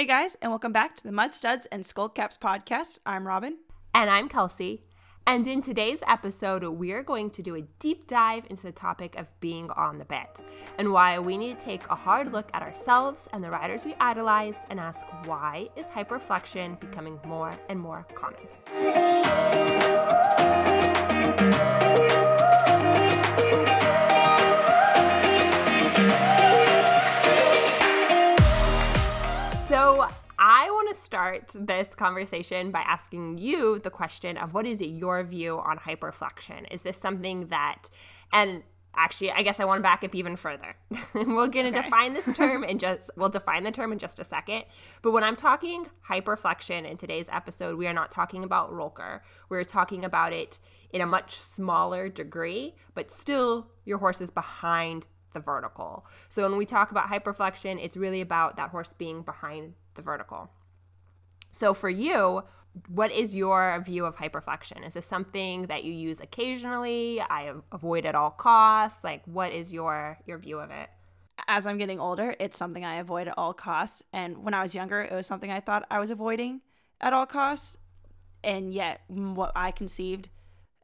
Hey guys, and welcome back to the Mud Studs and Skull Caps podcast. I'm Robin. And I'm Kelsey. And in today's episode, we're going to do a deep dive into the topic of being on the bit and why we need to take a hard look at ourselves and the riders we idolize and ask why is hyperflexion becoming more and more common. Start this conversation by asking you the question of what is your view on hyperflexion? Is this something that, and actually, I guess I want to back up even further. We're going to okay. define this term and just, we'll define the term in just a second. But when I'm talking hyperflexion in today's episode, we are not talking about Rollkur. We're talking about it in a much smaller degree, but still your horse is behind the vertical. So when we talk about hyperflexion, it's really about that horse being behind the vertical. So for you, what is your view of hyperflexion? Is this something that you use occasionally? I avoid at all costs. Like what is your your view of it? As I'm getting older, it's something I avoid at all costs. And when I was younger, it was something I thought I was avoiding at all costs. And yet what I conceived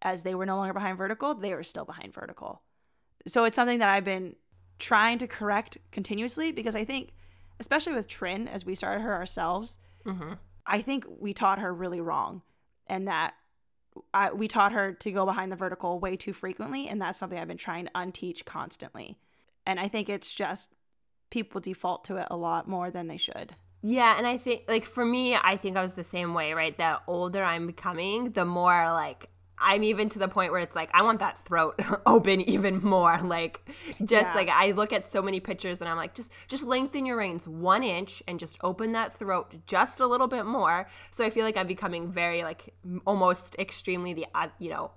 as they were no longer behind vertical, they were still behind vertical. So it's something that I've been trying to correct continuously because I think, especially with Trin, as we started her ourselves, mm-hmm. I think we taught her really wrong, and that I, we taught her to go behind the vertical way too frequently, and that's something I've been trying to unteach constantly. And I think it's just people default to it a lot more than they should. Yeah, and I think like for me, I think I was the same way, right? The older I'm becoming, the more like I'm even to the point where it's like I want that throat open even more. Like just yeah. like I look at so many pictures and I'm like just just lengthen your reins one inch and just open that throat just a little bit more. So I feel like I'm becoming very like almost extremely the uh, you know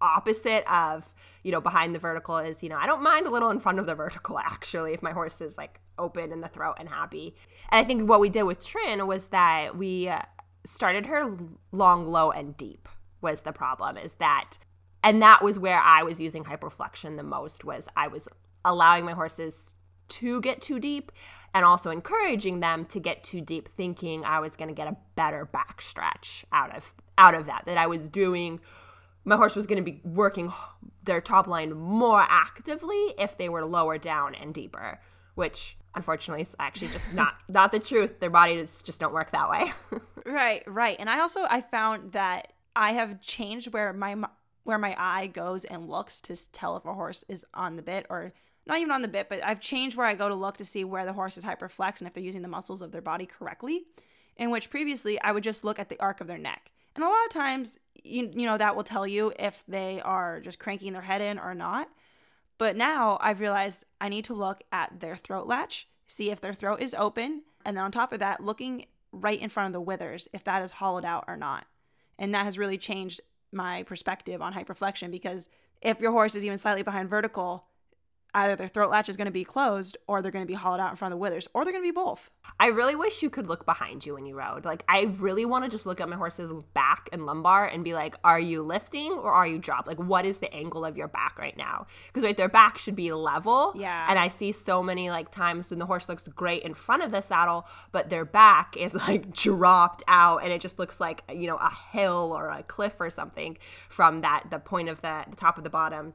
opposite of you know behind the vertical is you know I don't mind a little in front of the vertical actually if my horse is like open in the throat and happy. And I think what we did with Trin was that we uh, started her long, low, and deep was the problem is that and that was where I was using hyperflexion the most was I was allowing my horses to get too deep and also encouraging them to get too deep thinking I was going to get a better back stretch out of out of that that I was doing my horse was going to be working their top line more actively if they were lower down and deeper which unfortunately is actually just not not the truth. Their bodies just don't work that way. Right right and i also i found that I have changed where my where my eye goes and looks to tell if a horse is on the bit or not even on the bit, but I've changed where I go to look to see where the horse is hyperflex and if they're using the muscles of their body correctly. In which previously I would just look at the arc of their neck. And a lot of times, you, you know, that will tell you if they are just cranking their head in or not. But now I've realized I need to look at their throat latch, see if their throat is open, and then on top of that, looking right in front of the withers, if that is hollowed out or not. And that has really changed my perspective on hyperflexion because if your horse is even slightly behind vertical, either their throat latch is going to be closed or they're going to be hollowed out in front of the withers or they're going to be both. I really wish you could look behind you when you rode. Like I really want to just look at my horse's back and lumbar and be like, are you lifting or are you dropped? Like what is the angle of your back right now? Because right their back should be level. Yeah. And I see so many like times when the horse looks great in front of the saddle, but their back is like dropped out and it just looks like, you know, a hill or a cliff or something from that the point of the, the top of the bottom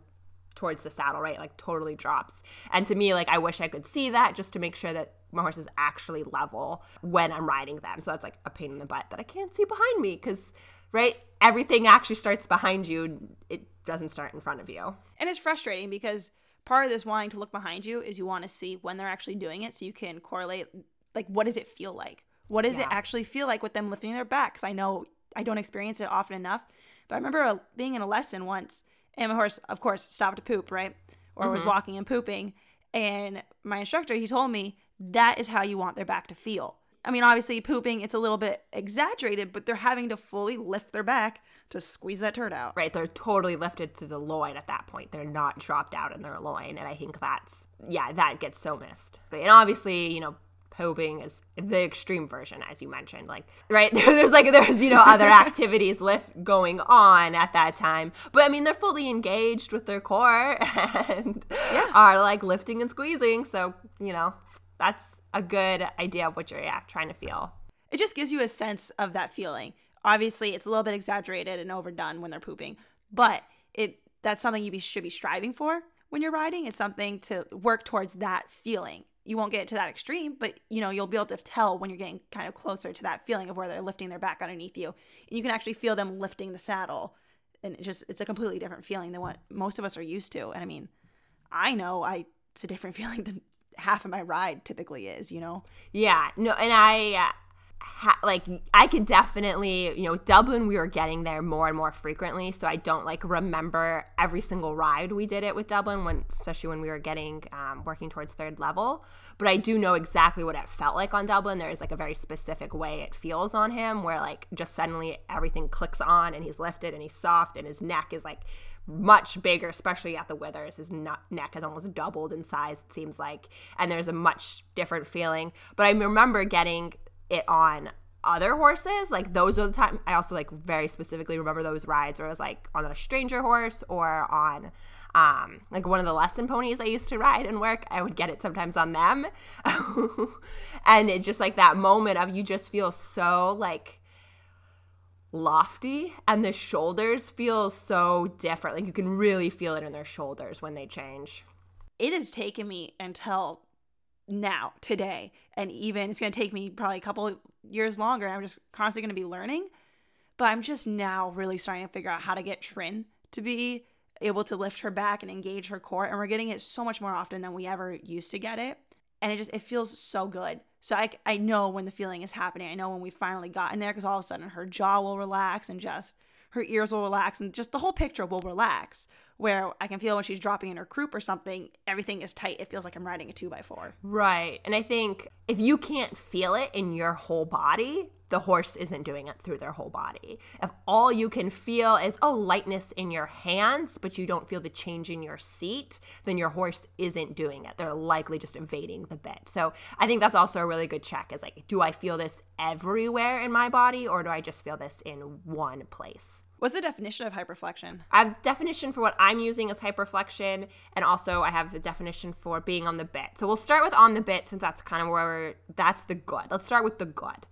towards the saddle, right? Like totally drops. And to me, like I wish I could see that just to make sure that my horse is actually level when I'm riding them. So that's like a pain in the butt that I can't see behind me because, right? Everything actually starts behind you. It doesn't start in front of you. And it's frustrating because part of this wanting to look behind you is you want to see when they're actually doing it so you can correlate like what does it feel like? What does yeah. it actually feel like with them lifting their backs? I know I don't experience it often enough, but I remember being in a lesson once and my horse, of course, stopped to poop, right? Or mm-hmm. was walking and pooping. And my instructor, he told me that is how you want their back to feel. I mean, obviously, pooping, it's a little bit exaggerated, but they're having to fully lift their back to squeeze that turd out. Right. They're totally lifted to the loin at that point. They're not dropped out in their loin. And I think that's, yeah, that gets so missed. And obviously, you know, pooping is the extreme version as you mentioned like right there's like there's you know other activities lift going on at that time but i mean they're fully engaged with their core and yeah. are like lifting and squeezing so you know that's a good idea of what you're yeah, trying to feel. It just gives you a sense of that feeling. Obviously, it's a little bit exaggerated and overdone when they're pooping, but it that's something you be, should be striving for when you're riding. is something to work towards that feeling. You won't get to that extreme, but you know you'll be able to tell when you're getting kind of closer to that feeling of where they're lifting their back underneath you, and you can actually feel them lifting the saddle. And it just it's a completely different feeling than what most of us are used to. And I mean, I know I it's a different feeling than half of my ride typically is. You know? Yeah. No, and I. Uh, Ha- like I could definitely, you know, Dublin we were getting there more and more frequently, so I don't like remember every single ride we did it with Dublin when especially when we were getting um, working towards third level, but I do know exactly what it felt like on Dublin. There is like a very specific way it feels on him where like just suddenly everything clicks on and he's lifted and he's soft and his neck is like much bigger, especially at the withers. His neck has almost doubled in size, it seems like, and there's a much different feeling. But I remember getting it on other horses. Like those are the time i also like very specifically remember those rides where i was like on a stranger horse or on um like one of the lesson ponies i used to ride and work. I would get it sometimes on them. And it's just like that moment of you just feel so like lofty and the shoulders feel so different. Like you can really feel it in their shoulders when they change. It has taken me until now, today. And even it's going to take me probably a couple years longer. And I'm just constantly going to be learning. But I'm just now really starting to figure out how to get Trin to be able to lift her back and engage her core. And we're getting it so much more often than we ever used to get it. And it just, it feels so good. So I, I know when the feeling is happening. I know when we finally got in there because all of a sudden her jaw will relax and just her ears will relax and just the whole picture will relax where I can feel when she's dropping in her croup or something, everything is tight. It feels like I'm riding a two by four. Right. And I think if you can't feel it in your whole body, the horse isn't doing it through their whole body. If all you can feel is, oh, lightness in your hands, but you don't feel the change in your seat, then your horse isn't doing it. They're likely just evading the bit. So I think that's also a really good check is like, do I feel this everywhere in my body or do I just feel this in one place? What's the definition of hyperflexion? I have definition for what I'm using as hyperflexion, and also I have the definition for being on the bit. So we'll start with on the bit since that's kind of where that's the good. Let's start with the good.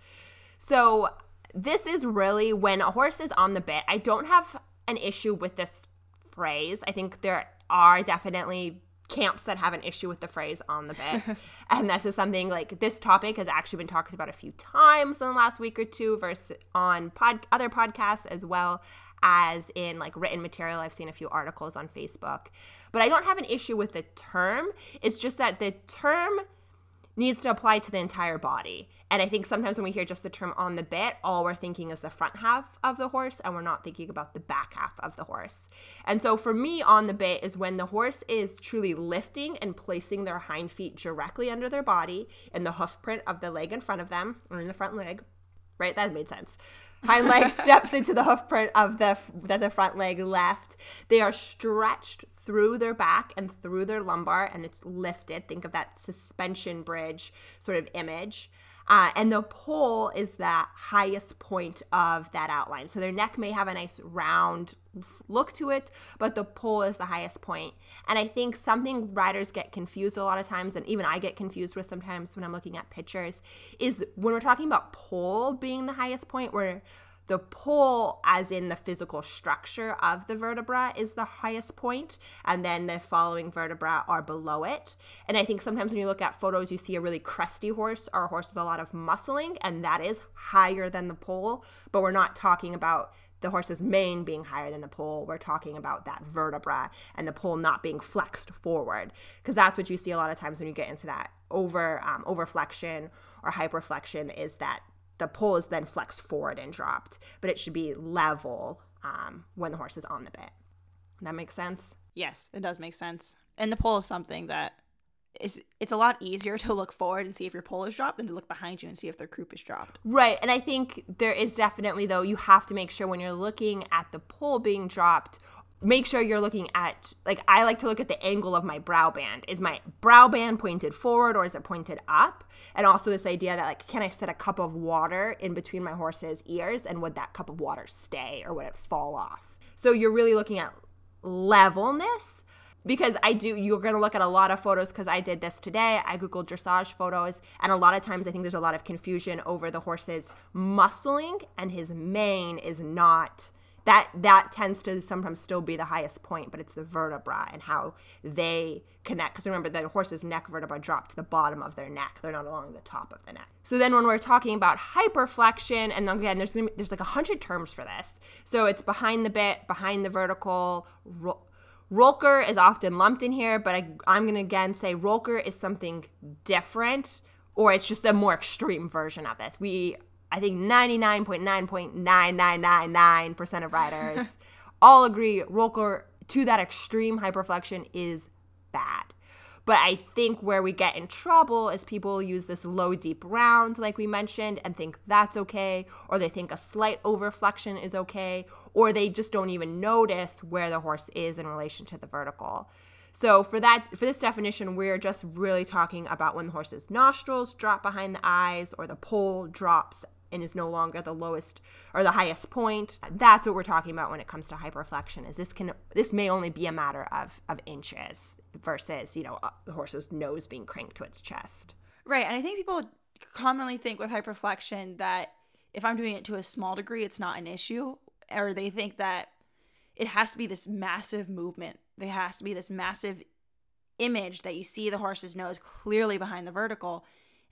So this is really when a horse is on the bit. I don't have an issue with this phrase. I think there are definitely camps that have an issue with the phrase on the bit. and this is something like this topic has actually been talked about a few times in the last week or two versus on pod, other podcasts as well as in like written material. I've seen a few articles on Facebook. But I don't have an issue with the term. It's just that the term needs to apply to the entire body. And I think sometimes when we hear just the term on the bit, all we're thinking is the front half of the horse and we're not thinking about the back half of the horse. And so for me, on the bit is when the horse is truly lifting and placing their hind feet directly under their body in the hoof print of the leg in front of them or in the front leg. Right? That made sense. Hind leg steps into the hoof print of the, the, the front leg left. They are stretched through their back and through their lumbar and it's lifted. Think of that suspension bridge sort of image. Uh, and the poll is the highest point of that outline. So their neck may have a nice round look to it, but the poll is the highest point. And I think something riders get confused a lot of times, and even I get confused with sometimes when I'm looking at pictures, is when we're talking about poll being the highest point, where the poll, as in the physical structure of the vertebra, is the highest point, and then the following vertebra are below it. And I think sometimes when you look at photos, you see a really crusty horse or a horse with a lot of muscling, and that is higher than the poll, But we're not talking about the horse's mane being higher than the poll. We're talking about that vertebra and the poll not being flexed forward, because that's what you see a lot of times when you get into that over um, overflexion or hyperflexion. Is that the poll is then flexed forward and dropped, but it should be level um, when the horse is on the bit. That makes sense? Yes, it does make sense. And the poll is something that is it's a lot easier to look forward and see if your poll is dropped than to look behind you and see if their croup is dropped. Right. And I think there is definitely though you have to make sure when you're looking at the poll being dropped make sure you're looking at like I like to look at the angle of my brow band. Is my brow band pointed forward or is it pointed up? And also this idea that like can I set a cup of water in between my horse's ears and would that cup of water stay or would it fall off? So you're really looking at levelness. because I do, you're going to look at a lot of photos because I did this today. I Googled dressage photos, and a lot of times I think there's a lot of confusion over the horse's muscling, and his mane is not. That, that tends to sometimes still be the highest point, but it's the vertebra and how they connect. Because remember, the horse's neck vertebra drop to the bottom of their neck; they're not along the top of the neck. So then, when we're talking about hyperflexion, and again, there's gonna be, there's like a hundred terms for this. So it's behind the bit, behind the vertical, ro- Rollkur is often lumped in here, but I, I'm going to again say Rollkur is something different, or it's just a more extreme version of this. We, I think 99.9.9999% of riders all agree Rollkur to that extreme hyperflexion is bad. But I think where we get in trouble is people use this low deep round, like we mentioned, and think that's okay, or they think a slight overflexion is okay, or they just don't even notice where the horse is in relation to the vertical. So for that for this definition, we're just really talking about when the horse's nostrils drop behind the eyes or the poll drops and is no longer the lowest or the highest point. That's what we're talking about when it comes to hyperflexion. Is this can this may only be a matter of of inches versus you know the horse's nose being cranked to its chest. Right, and I think people commonly think with hyperflexion that if I'm doing it to a small degree, it's not an issue, or they think that it has to be this massive movement. There has to be this massive image that you see the horse's nose clearly behind the vertical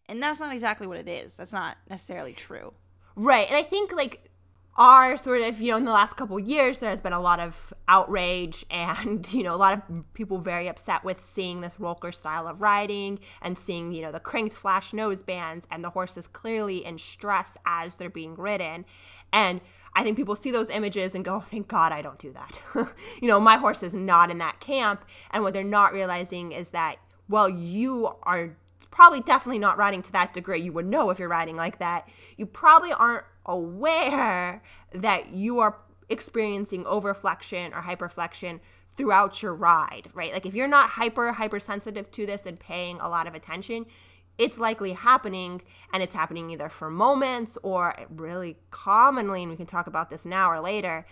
and that's not exactly what it is. That's not necessarily true. Right. And I think like our sort of, you know, in the last couple years, there has been a lot of outrage and, you know, a lot of people very upset with seeing this Rollkur style of riding and seeing, you know, the cranked flash nose bands and the horses clearly in stress as they're being ridden. And I think people see those images and go, oh, thank God I don't do that. you know, my horse is not in that camp. And what they're not realizing is that, well, you are probably definitely not riding to that degree. You would know if you're riding like that. You probably aren't aware that you are experiencing overflexion or hyperflexion throughout your ride, right? Like if you're not hyper hypersensitive to this and paying a lot of attention, it's likely happening and it's happening either for moments or really commonly and we can talk about this now or later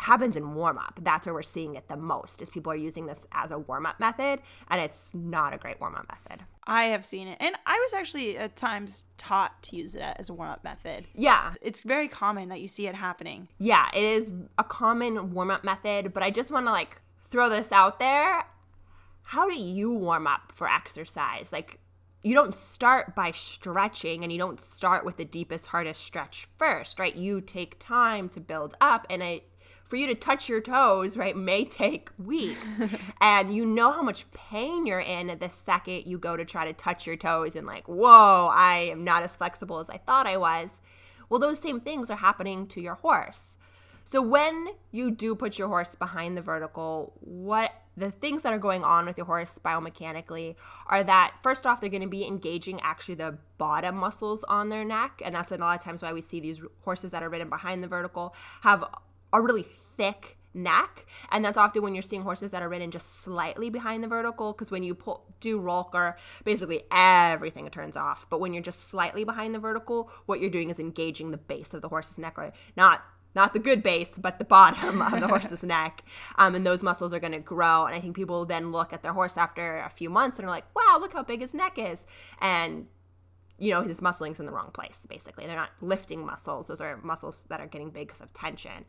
happens in warm up. That's where we're seeing it the most is people are using this as a warm up method and it's not a great warm up method. I have seen it. And I was actually at times taught to use it as a warm up method. Yeah. It's, it's, very common that you see it happening. Yeah, it is a common warm up method, but I just want to like throw this out there. How do you warm up for exercise? Like you don't start by stretching and you don't start with the deepest hardest stretch first, right? You take time to build up and I for you to touch your toes, right, may take weeks. and you know how much pain you're in the second you go to try to touch your toes and, like, whoa, I am not as flexible as I thought I was. Well, those same things are happening to your horse. So when you do put your horse behind the vertical, what the things that are going on with your horse biomechanically are that first off they're going to be engaging actually the bottom muscles on their neck and that's a lot of times why we see these horses that are ridden behind the vertical have a really thick neck and that's often when you're seeing horses that are ridden just slightly behind the vertical because when you pull, do Rollkur basically everything turns off. But when you're just slightly behind the vertical what you're doing is engaging the base of the horse's neck or not not the good base but the bottom of the horse's neck. Um, and those muscles are going to grow and i think people then look at their horse after a few months and are like wow look how big his neck is. And you know his muscling's in the wrong place basically. They're not lifting muscles. Those are muscles that are getting big because of tension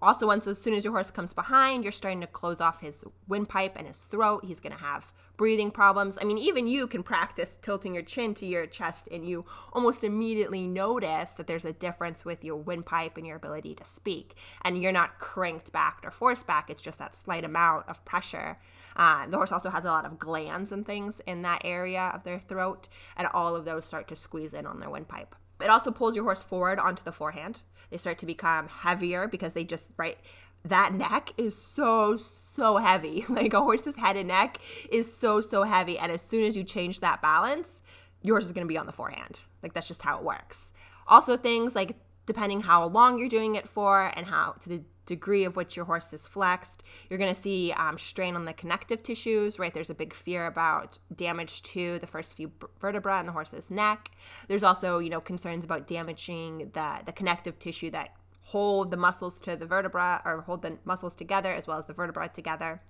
also, once as soon as your horse comes behind, you're starting to close off his windpipe and his throat. He's going to have breathing problems. I mean, even you can practice tilting your chin to your chest, and you almost immediately notice that there's a difference with your windpipe and your ability to speak. And you're not cranked back or forced back, it's just that slight amount of pressure. Uh, the horse also has a lot of glands and things in that area of their throat, and all of those start to squeeze in on their windpipe. It also pulls your horse forward onto the forehand. They start to become heavier because they just, right, that neck is so, so heavy. Like a horse's head and neck is so, so heavy. And as soon as you change that balance, yours is going to be on the forehand. Like that's just how it works. Also, things like depending how long you're doing it for and how to the degree of which your horse is flexed. You're going to see um, strain on the connective tissues, right? There's a big fear about damage to the first few vertebra in the horse's neck. There's also, you know, concerns about damaging the, the connective tissue that hold the muscles to the vertebra or hold the muscles together as well as the vertebra together.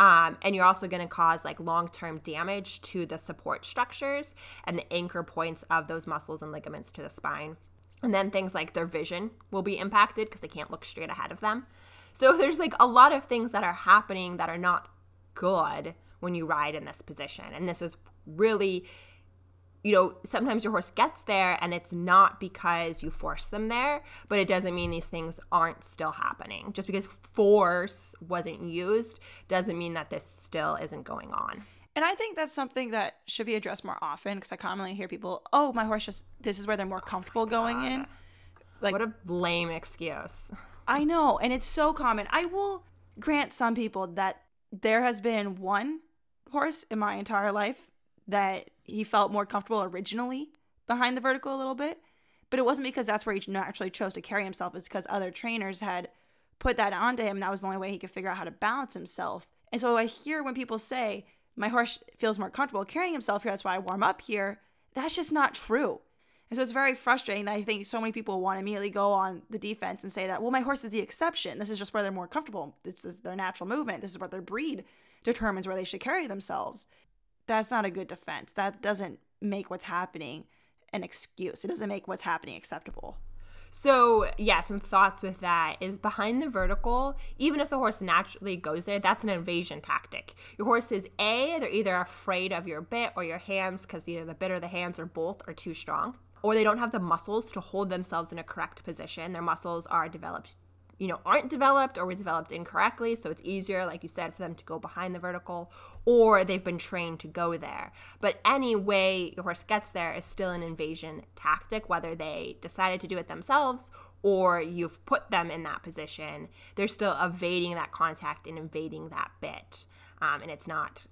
Um, and you're also going to cause like long term damage to the support structures and the anchor points of those muscles and ligaments to the spine. And then things like their vision will be impacted because they can't look straight ahead of them. So there's like a lot of things that are happening that are not good when you ride in this position. And this is really you know, sometimes your horse gets there and it's not because you force them there, but it doesn't mean these things aren't still happening. Just because force wasn't used doesn't mean that this still isn't going on. And I think that's something that should be addressed more often because I commonly hear people, oh, my horse just, this is where they're more comfortable oh going in. Like, what a lame excuse. I know. And it's so common. I will grant some people that there has been one horse in my entire life that he felt more comfortable originally behind the vertical a little bit. But it wasn't because that's where he naturally chose to carry himself, it's because other trainers had put that onto him. And that was the only way he could figure out how to balance himself. And so I hear when people say, my horse feels more comfortable carrying himself here, that's why I warm up here. That's just not true. And so it's very frustrating that I think so many people want to immediately go on the defense and say that, well, my horse is the exception. This is just where they're more comfortable. This is their natural movement. This is what their breed determines where they should carry themselves that's not a good defense. That doesn't make what's happening an excuse. It doesn't make what's happening acceptable. So, yeah, some thoughts with that is behind the vertical, even if the horse naturally goes there, that's an invasion tactic. Your horse is A, they're either afraid of your bit or your hands because either the bit or the hands or both are too strong, or they don't have the muscles to hold themselves in a correct position. Their muscles are developed you know aren't developed or were developed incorrectly so it's easier like you said for them to go behind the vertical or they've been trained to go there but any way your horse gets there is still an invasion tactic whether they decided to do it themselves or you've put them in that position they're still evading that contact and invading that bit um, and it's not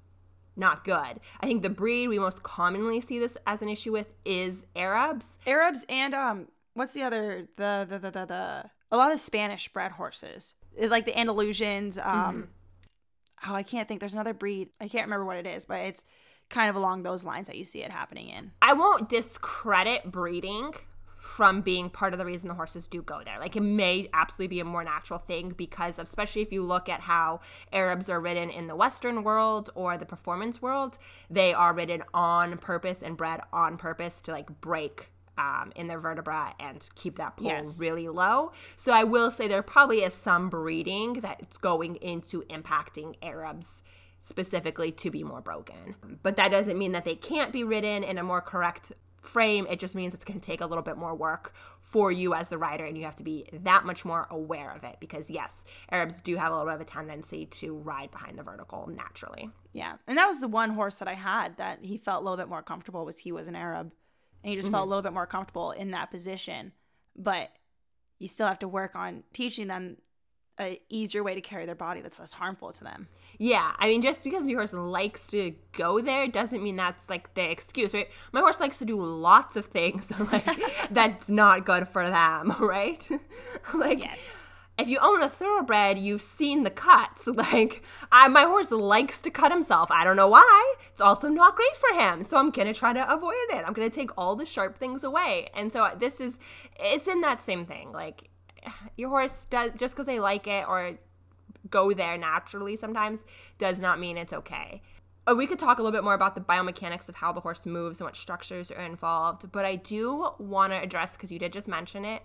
not good. I think the breed we most commonly see this as an issue with is Arabs. Arabs and um what's the other the the the the, the a lot of Spanish bred horses, like the Andalusians. Um, mm-hmm. Oh, I can't think. There's another breed. I can't remember what it is, but it's kind of along those lines that you see it happening in. I won't discredit breeding from being part of the reason the horses do go there. Like it may absolutely be a more natural thing because of, especially if you look at how Arabs are ridden in the Western world or the performance world, they are ridden on purpose and bred on purpose to like break um, in their vertebra and keep that pull yes. really low. So I will say there probably is some breeding that's going into impacting Arabs specifically to be more broken. But that doesn't mean that they can't be ridden in a more correct frame. It just means it's going to take a little bit more work for you as the rider, and you have to be that much more aware of it because, yes, Arabs do have a little bit of a tendency to ride behind the vertical naturally. Yeah. And that was the one horse that I had that he felt a little bit more comfortable was he was an Arab and you just mm-hmm. felt a little bit more comfortable in that position. But you still have to work on teaching them a easier way to carry their body that's less harmful to them. Yeah, I mean, just because your horse likes to go there doesn't mean that's like the excuse, right? My horse likes to do lots of things like that's not good for them, right? like, yes if you own a thoroughbred, you've seen the cuts. Like, I, my horse likes to cut himself. I don't know why. It's also not great for him. So I'm going to try to avoid it. I'm going to take all the sharp things away. And so this is, it's in that same thing. Like, your horse does, just because they like it or go there naturally sometimes, does not mean it's okay. Uh, we could talk a little bit more about the biomechanics of how the horse moves and what structures are involved, but I do want to address, because you did just mention it,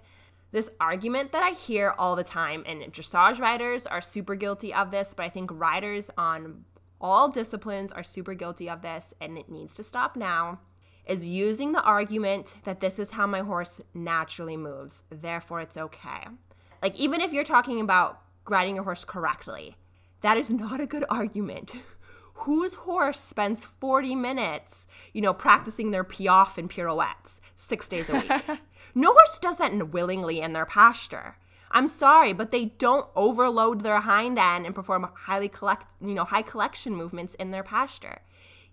this argument that I hear all the time, and dressage riders are super guilty of this, but I think riders on all disciplines are super guilty of this, and it needs to stop now. Is using the argument that this is how my horse naturally moves, therefore it's okay. Like, even if you're talking about riding your horse correctly, that is not a good argument. Whose horse spends 40 minutes, you know, practicing their piaffe and pirouettes six days a week? No horse does that willingly in their pasture. I'm sorry, but they don't overload their hind end and perform highly collect, you know, high collection movements in their pasture.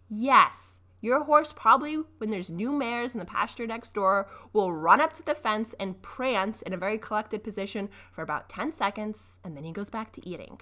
Yes, your horse probably, when there's new mares in the pasture next door, will run up to the fence and prance in a very collected position for about 10 seconds, and then he goes back to eating.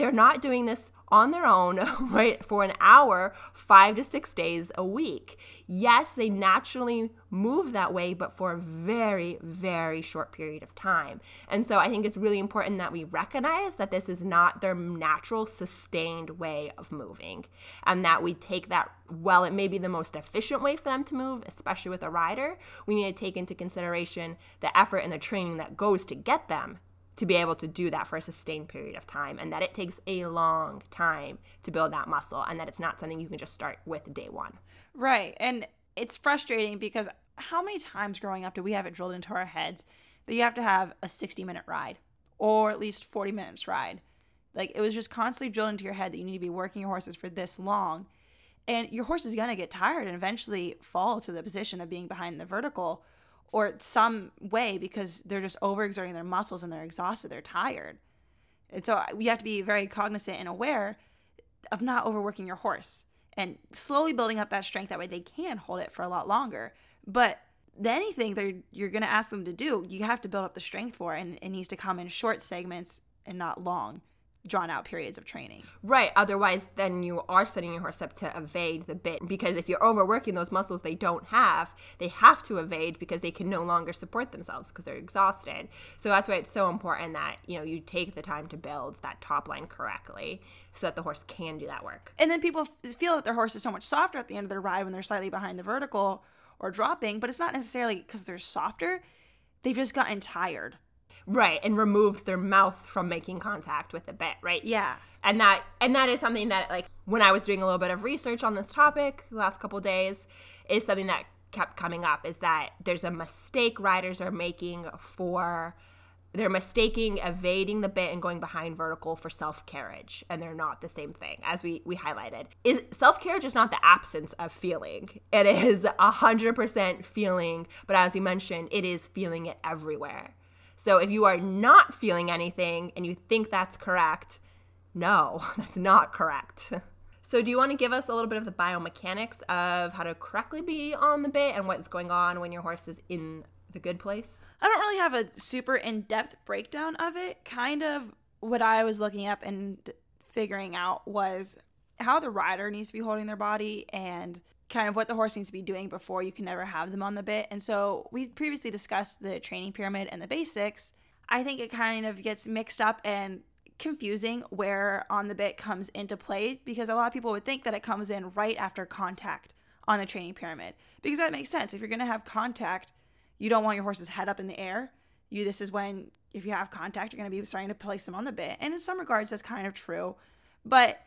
They're not doing this on their own, right, for an hour, five to six days a week. Yes, they naturally move that way, but for a very, very short period of time. And so I think it's really important that we recognize that this is not their natural, sustained way of moving, and that we take that, well, it may be the most efficient way for them to move, especially with a rider. We need to take into consideration the effort and the training that goes to get them to be able to do that for a sustained period of time and that it takes a long time to build that muscle and that it's not something you can just start with day one. Right. And it's frustrating because how many times growing up do we have it drilled into our heads that you have to have a 60 minute ride or at least 40 minutes ride? Like it was just constantly drilled into your head that you need to be working your horses for this long. And your horse is going to get tired and eventually fall to the position of being behind the vertical or some way because they're just overexerting their muscles and they're exhausted, they're tired. And so uh, we have to be very cognizant and aware of not overworking your horse and slowly building up that strength. That way they can hold it for a lot longer. But anything that you're going to ask them to do, you have to build up the strength for, and it needs to come in short segments and not long drawn out periods of training. Right. Otherwise, then you are setting your horse up to evade the bit because if you're overworking those muscles they don't have, they have to evade because they can no longer support themselves because they're exhausted. So that's why it's so important that, you know, you take the time to build that top line correctly so that the horse can do that work. And then people feel that their horse is so much softer at the end of their ride when they're slightly behind the vertical or dropping, but it's not necessarily because they're softer. They've just gotten tired right and removed their mouth from making contact with the bit right yeah and that and that is something that like when i was doing a little bit of research on this topic the last couple days is something that kept coming up is that there's a mistake riders are making for they're mistaking evading the bit and going behind vertical for self carriage, and they're not the same thing, as we we highlighted. Is self carriage is not the absence of feeling; it is a hundred percent feeling. But as you mentioned, it is feeling it everywhere. So if you are not feeling anything and you think that's correct, no, that's not correct. So, do you want to give us a little bit of the biomechanics of how to correctly be on the bit and what's going on when your horse is in the good place? I don't really have a super in depth breakdown of it. Kind of what I was looking up and figuring out was how the rider needs to be holding their body and kind of what the horse needs to be doing before you can ever have them on the bit. And so we previously discussed the training pyramid and the basics. I think it kind of gets mixed up and confusing where on the bit comes into play because a lot of people would think that it comes in right after contact on the training pyramid because that makes sense. If you're going to have contact, you don't want your horse's head up in the air. You this is when if you have contact, you're going to be starting to place them on the bit. And in some regards that's kind of true. But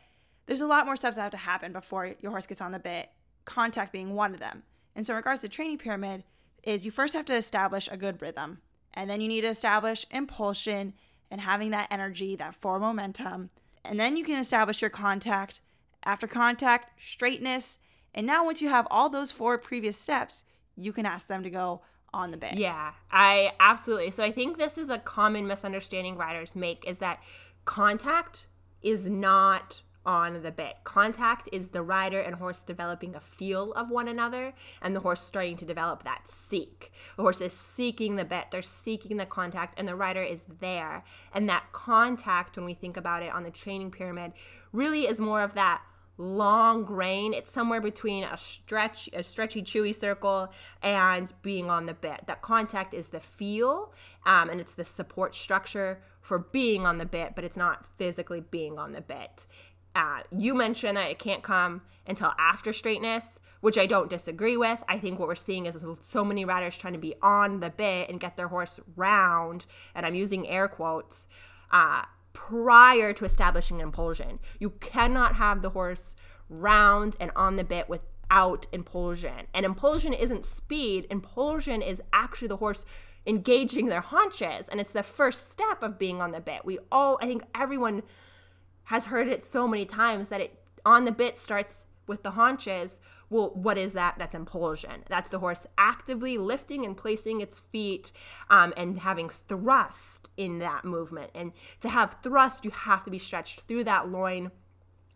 there's a lot more steps that have to happen before your horse gets on the bit contact being one of them. And so, in regards to training pyramid, is you first have to establish a good rhythm, and then you need to establish impulsion and having that energy, that forward momentum, and then you can establish your contact. After contact, straightness, and now once you have all those four previous steps, you can ask them to go on the bit. Yeah, I absolutely. So I think this is a common misunderstanding riders make is that contact is not on the bit. Contact is the rider and horse developing a feel of one another, and the horse starting to develop that seek. The horse is seeking the bit, they're seeking the contact, and the rider is there. And that contact, when we think about it on the training pyramid, really is more of that long grain. It's somewhere between a stretch, a stretchy, chewy circle, and being on the bit. That contact is the feel, um, and it's the support structure for being on the bit, but it's not physically being on the bit. Uh, you mentioned that it can't come until after straightness, which I don't disagree with. I think what we're seeing is so many riders trying to be on the bit and get their horse round, and I'm using air quotes, uh, prior to establishing impulsion. You cannot have the horse round and on the bit without impulsion. And impulsion isn't speed, impulsion is actually the horse engaging their haunches, and it's the first step of being on the bit. We all, I think everyone has heard it so many times that it on the bit starts with the haunches. Well, what is that? That's impulsion. That's the horse actively lifting and placing its feet um, and having thrust in that movement. And to have thrust, you have to be stretched through that loin.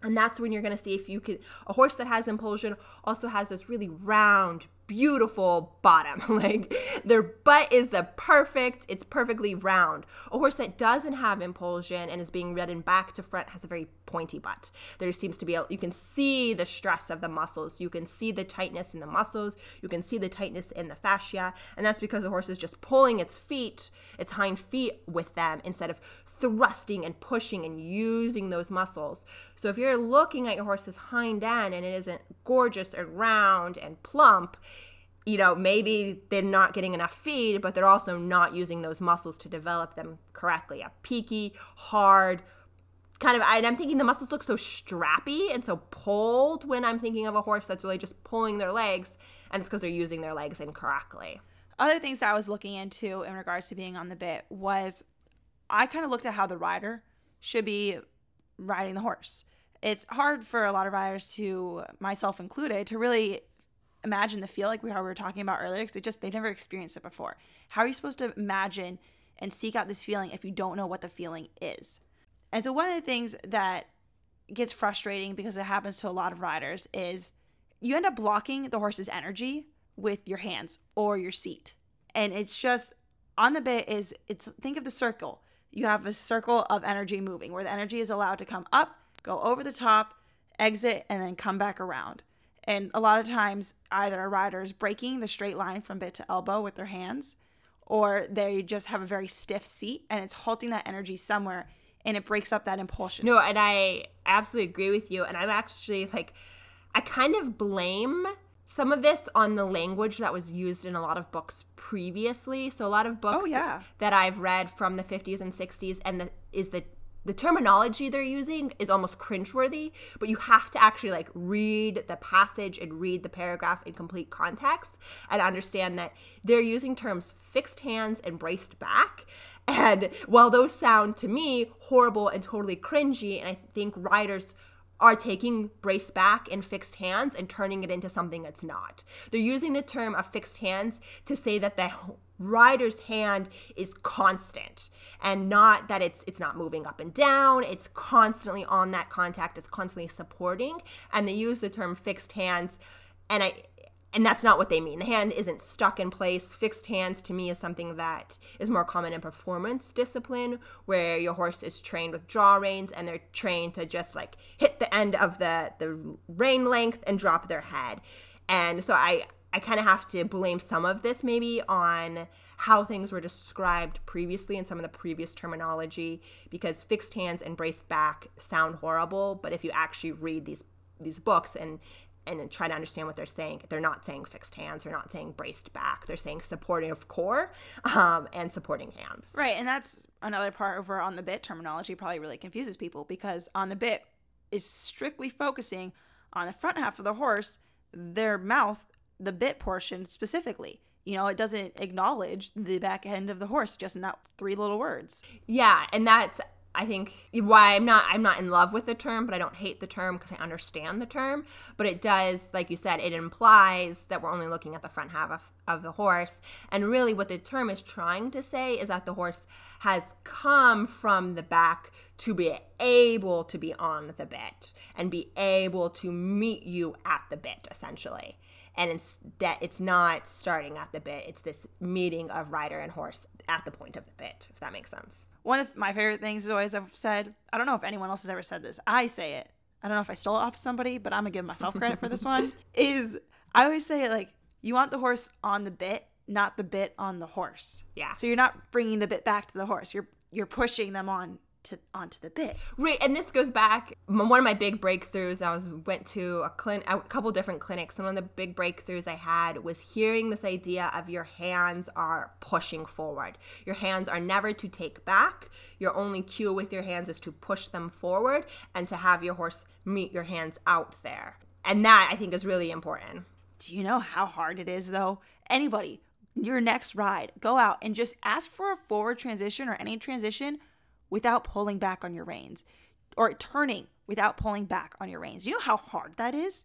And that's when you're going to see if you could. A horse that has impulsion also has this really round, beautiful bottom. like their butt is the perfect, it's perfectly round. A horse that doesn't have impulsion and is being ridden back to front has a very pointy butt. There seems to be a, you can see the stress of the muscles. You can see the tightness in the muscles. You can see the tightness in the fascia, and that's because the horse is just pulling its feet, its hind feet with them instead of thrusting and pushing and using those muscles. So if you're looking at your horse's hind end and it isn't gorgeous and round and plump, you know, maybe they're not getting enough feed, but they're also not using those muscles to develop them correctly. A peaky, hard, kind of, and I'm thinking the muscles look so strappy and so pulled when I'm thinking of a horse that's really just pulling their legs, and it's because they're using their legs incorrectly. Other things that I was looking into in regards to being on the bit was I kind of looked at how the rider should be riding the horse. It's hard for a lot of riders to, myself included, to really imagine the feel like we were talking about earlier because they just they never experienced it before. How are you supposed to imagine and seek out this feeling if you don't know what the feeling is? And so one of the things that gets frustrating because it happens to a lot of riders is you end up blocking the horse's energy with your hands or your seat. And it's just on the bit is it's think of the circle you have a circle of energy moving where the energy is allowed to come up, go over the top, exit, and then come back around. And a lot of times, either a rider is breaking the straight line from bit to elbow with their hands, or they just have a very stiff seat and it's halting that energy somewhere and it breaks up that impulsion. No, and I absolutely agree with you. And I'm actually like, I kind of blame some of this on the language that was used in a lot of books previously. So a lot of books oh, yeah. that I've read from the 50s and 60s and the, is the the terminology they're using is almost cringeworthy, but you have to actually like read the passage and read the paragraph in complete context and understand that they're using terms fixed hands and braced back. And while those sound to me horrible and totally cringy, and I think riders are taking brace back and fixed hands and turning it into something it's not. They're using the term of fixed hands to say that the rider's hand is constant and not that it's it's not moving up and down. It's constantly on that contact. It's constantly supporting. And they use the term fixed hands. And i and that's not what they mean. The hand isn't stuck in place. Fixed hands to me is something that is more common in performance discipline, where your horse is trained with draw reins and they're trained to just like hit the end of the the rein length and drop their head. And so I I kind of have to blame some of this maybe on how things were described previously and some of the previous terminology because fixed hands and braced back sound horrible, but if you actually read these these books and and try to understand what they're saying. They're not saying fixed hands. They're not saying braced back. They're saying supportive core um, and supporting hands. Right. And that's another part over on the bit terminology probably really confuses people because on the bit is strictly focusing on the front half of the horse, their mouth, the bit portion specifically. You know, it doesn't acknowledge the back end of the horse just in that three little words. Yeah. And that's I think why I'm not I'm not in love with the term, but I don't hate the term because I understand the term. But it does, like you said, it implies that we're only looking at the front half of, of the horse. And really what the term is trying to say is that the horse has come from the back to be able to be on the bit and be able to meet you at the bit, essentially and it's that it's not starting at the bit it's this meeting of rider and horse at the point of the bit if that makes sense one of my favorite things is always I've said, I don't know if anyone else has ever said this. I say it. I don't know if I stole it off somebody, but I'm gonna give myself credit for this one. Is I always say it like you want the horse on the bit, not the bit on the horse. Yeah. So you're not bringing the bit back to the horse. You're you're pushing them on to onto the bit. Right, and this goes back. One of my big breakthroughs. I was went to a clin a couple different clinics. And One of the big breakthroughs I had was hearing this idea of your hands are pushing forward. Your hands are never to take back. Your only cue with your hands is to push them forward and to have your horse meet your hands out there. And that I think is really important. Do you know how hard it is though? Anybody, your next ride, go out and just ask for a forward transition or any transition without pulling back on your reins or turning without pulling back on your reins. You know how hard that is?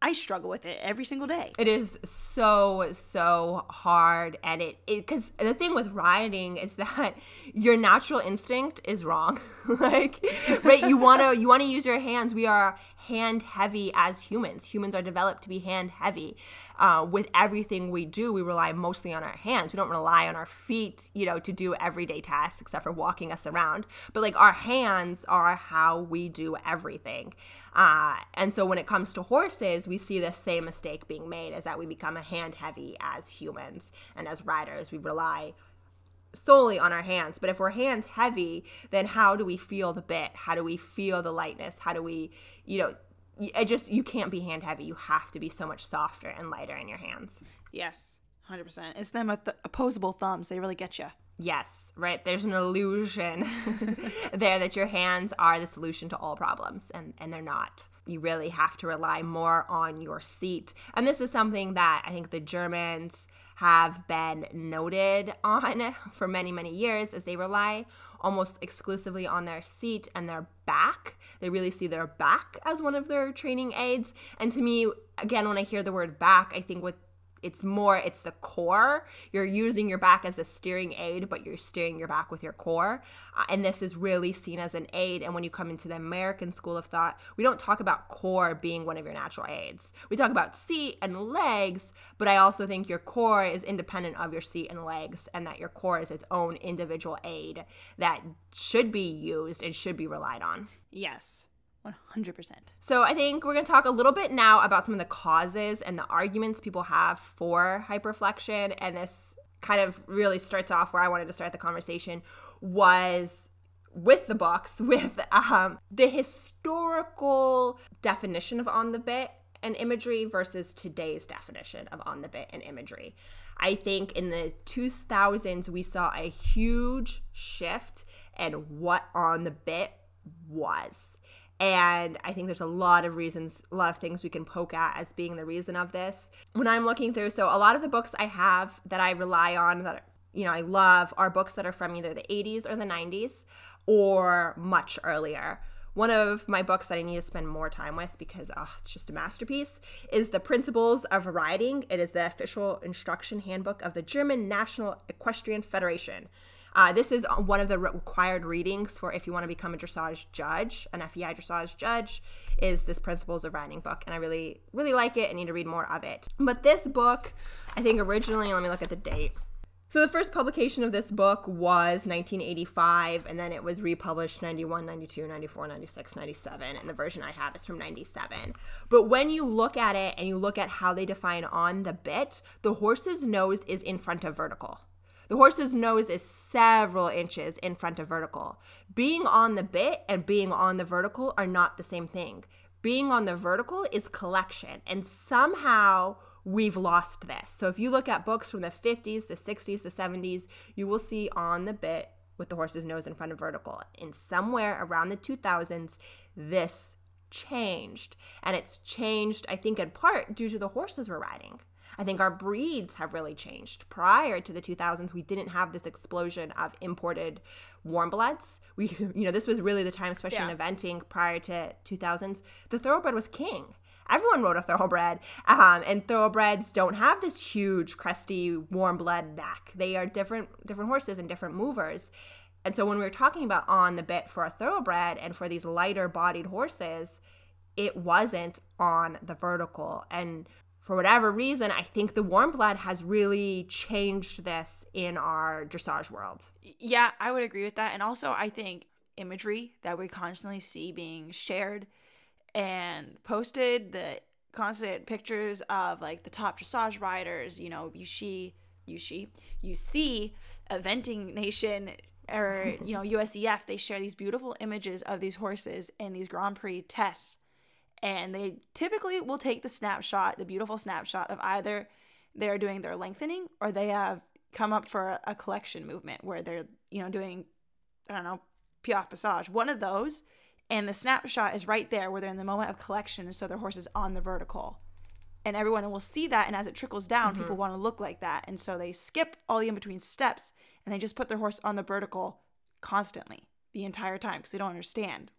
I struggle with it every single day. It is so so hard and it cuz the thing with riding is that your natural instinct is wrong. like right you want to you want to use your hands. We are hand heavy as humans. Humans are developed to be hand heavy. Uh, with everything we do, we rely mostly on our hands. We don't rely on our feet, you know, to do everyday tasks except for walking us around. But like our hands are how we do everything. Uh, and so when it comes to horses, we see the same mistake being made is that we become a hand heavy as humans and as riders. We rely solely on our hands. But if we're hands heavy, then how do we feel the bit? How do we feel the lightness? How do we, you know, I just you can't be hand heavy. You have to be so much softer and lighter in your hands. Yes, hundred percent. It's them th- opposable thumbs. They really get you. Yes, right. There's an illusion there that your hands are the solution to all problems, and and they're not. You really have to rely more on your seat, and this is something that I think the Germans have been noted on for many many years, as they rely almost exclusively on their seat and their back. They really see their back as one of their training aids. And to me, again, when I hear the word back, I think what it's more it's the core. You're using your back as a steering aid but you're steering your back with your core. Uh, and this is really seen as an aid. And when you come into the american school of thought we don't talk about core being one of your natural aids. We talk about seat and legs but i also think your core is independent of your seat and legs and that your core is its own individual aid that should be used and should be relied on. Yes 100%. So I think we're going to talk a little bit now about some of the causes and the arguments people have for hyperflexion. And this kind of really starts off where I wanted to start the conversation was with the books, with um, the historical definition of on the bit and imagery versus today's definition of on the bit and imagery. I think in the 2000s, we saw a huge shift in what on the bit was. And I think there's a lot of reasons, a lot of things we can poke at as being the reason of this. When I'm looking through, so a lot of the books I have that I rely on, that, you know, I love are books that are from either the 80s or the 90s or much earlier. One of my books that I need to spend more time with because oh, it's just a masterpiece is The Principles of Riding. It is the official instruction handbook of the German National Equestrian Federation. Uh, this is one of the required readings for if you want to become a dressage judge, an FEI dressage judge, is this Principles of Riding book. And I really, really like it. I need to read more of it. But this book, I think originally, let me look at the date. So the first publication of this book was 1985, and then it was republished 91, 92, 94, 96, 97, and the version I have is from 97. But when you look at it and you look at how they define on the bit, the horse's nose is in front of vertical. The horse's nose is several inches in front of vertical. Being on the bit and being on the vertical are not the same thing. Being on the vertical is collection, and somehow we've lost this. So if you look at books from the 50s, the 60s, the 70s, you will see on the bit with the horse's nose in front of vertical. In somewhere around the 2000s, this changed. And it's changed, I think, in part due to the horses we're riding. I think our breeds have really changed. Prior to the 2000s, we didn't have this explosion of imported warm bloods. We, you know, this was really the time, especially yeah. in eventing prior to 2000s. The thoroughbred was king. Everyone rode a thoroughbred, um, and thoroughbreds don't have this huge, crusty, warm blood neck. They are different, different horses and different movers. And so when we were talking about on the bit for a thoroughbred and for these lighter bodied horses, it wasn't on the vertical. And for whatever reason, I think the warm blood has really changed this in our dressage world. Yeah, I would agree with that. And also, I think imagery that we constantly see being shared and posted, the constant pictures of like the top dressage riders, you know, you see, you see, you see eventing nation or, you know, USEF, they share these beautiful images of these horses in these Grand Prix tests and they typically will take the snapshot, the beautiful snapshot of either they're doing their lengthening or they have come up for a, collection movement where they're, you know, doing, I don't know, piaffe passage, one of those. And the snapshot is right there where they're in the moment of collection. And so their horse is on the vertical. And everyone will see that. And as it trickles down, mm-hmm. people want to look like that. And so they skip all the in between steps and they just put their horse on the vertical constantly the entire time because they don't understand.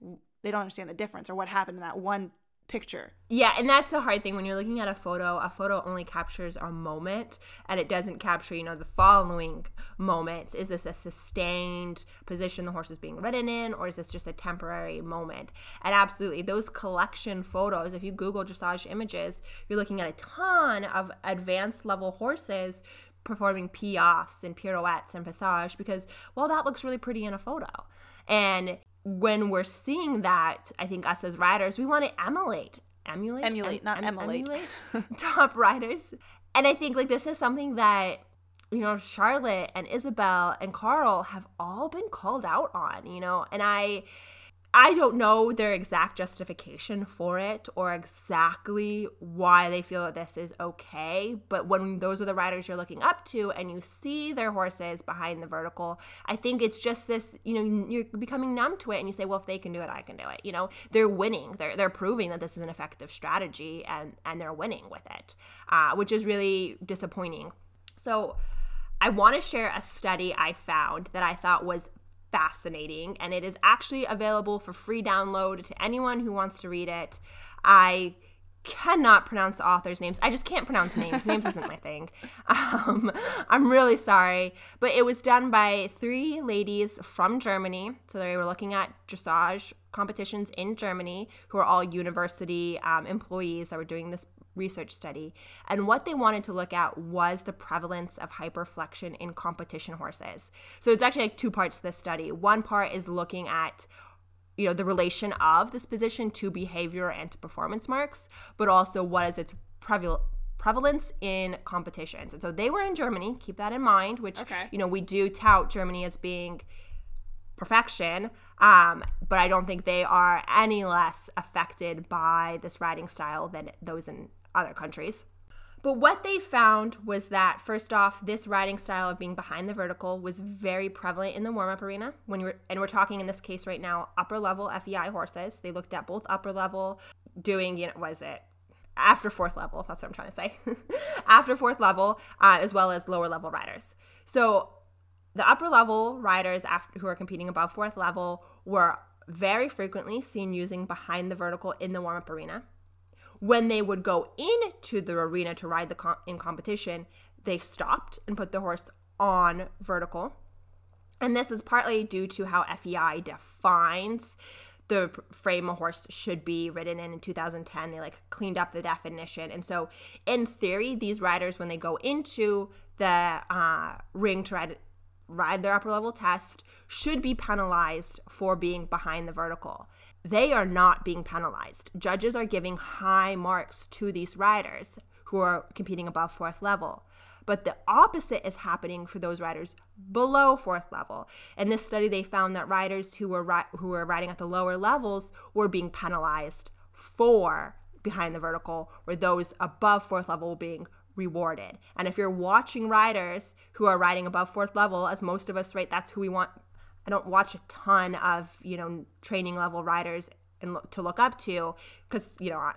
They don't understand the difference or what happened in that one picture. Yeah, and that's the hard thing when you're looking at a photo. A photo only captures a moment and it doesn't capture, you know, the following moments. Is this a sustained position the horse is being ridden in, or is this just a temporary moment? And absolutely, those collection photos, if you Google dressage images, you're looking at a ton of advanced level horses performing piaffes and pirouettes and passage because, well, that looks really pretty in a photo. And when we're seeing that, I think us as riders, we want to emulate, emulate, emulate, em- not em- emulate, emulate top riders. And I think like this is something that you know Charlotte and Isabell and Carl have all been called out on, you know, and I I don't know their exact justification for it or exactly why they feel that this is okay. But when those are the riders you're looking up to and you see their horses behind the vertical, I think it's just this, you know, you're becoming numb to it and you say, well, if they can do it, I can do it. You know, they're winning. They're, they're proving that this is an effective strategy and, and they're winning with it, uh, which is really disappointing. So I want to share a study I found that I thought was fascinating, and it is actually available for free download to anyone who wants to read it. I cannot pronounce the authors' names. I just can't pronounce names. names isn't my thing. Um, I'm really sorry. But it was done by three ladies from Germany. So they were looking at dressage competitions in Germany who are all university um, employees that were doing this research study. And what they wanted to look at was the prevalence of hyperflexion in competition horses. So it's actually like two parts to this study. One part is looking at you know the relation of this position to behavior and to performance marks, but also what is its prevalence prevalence in competitions. And so they were in Germany, keep that in mind, which okay. you know, we do tout Germany as being perfection. Um, but I don't think they are any less affected by this riding style than those in other countries. But what they found was that first off, this riding style of being behind the vertical was very prevalent in the warm-up arena. When you're and we're talking in this case right now, upper level FEI horses. They looked at both upper level doing, you know, was it after fourth level? That's what I'm trying to say. after fourth level, uh, as well as lower level riders. So the upper level riders after, who are competing above fourth level were very frequently seen using behind the vertical in the warm-up arena when they would go into the arena to ride the com- in competition, they stopped and put the horse on vertical. And this is partly due to how FEI defines the frame a horse should be ridden in in 2010 they like cleaned up the definition. And so in theory these riders when they go into the uh, ring to ride ride their upper level test should be penalized for being behind the vertical they are not being penalized. Judges are giving high marks to these riders who are competing above fourth level. But the opposite is happening for those riders below fourth level. In this study, they found that riders who were ri- who were riding at the lower levels were being penalized for behind the vertical, where those above fourth level were being rewarded. And if you're watching riders who are riding above fourth level, as most of us, right, that's who we want I don't watch a ton of you know training level riders and look, to look up to because you know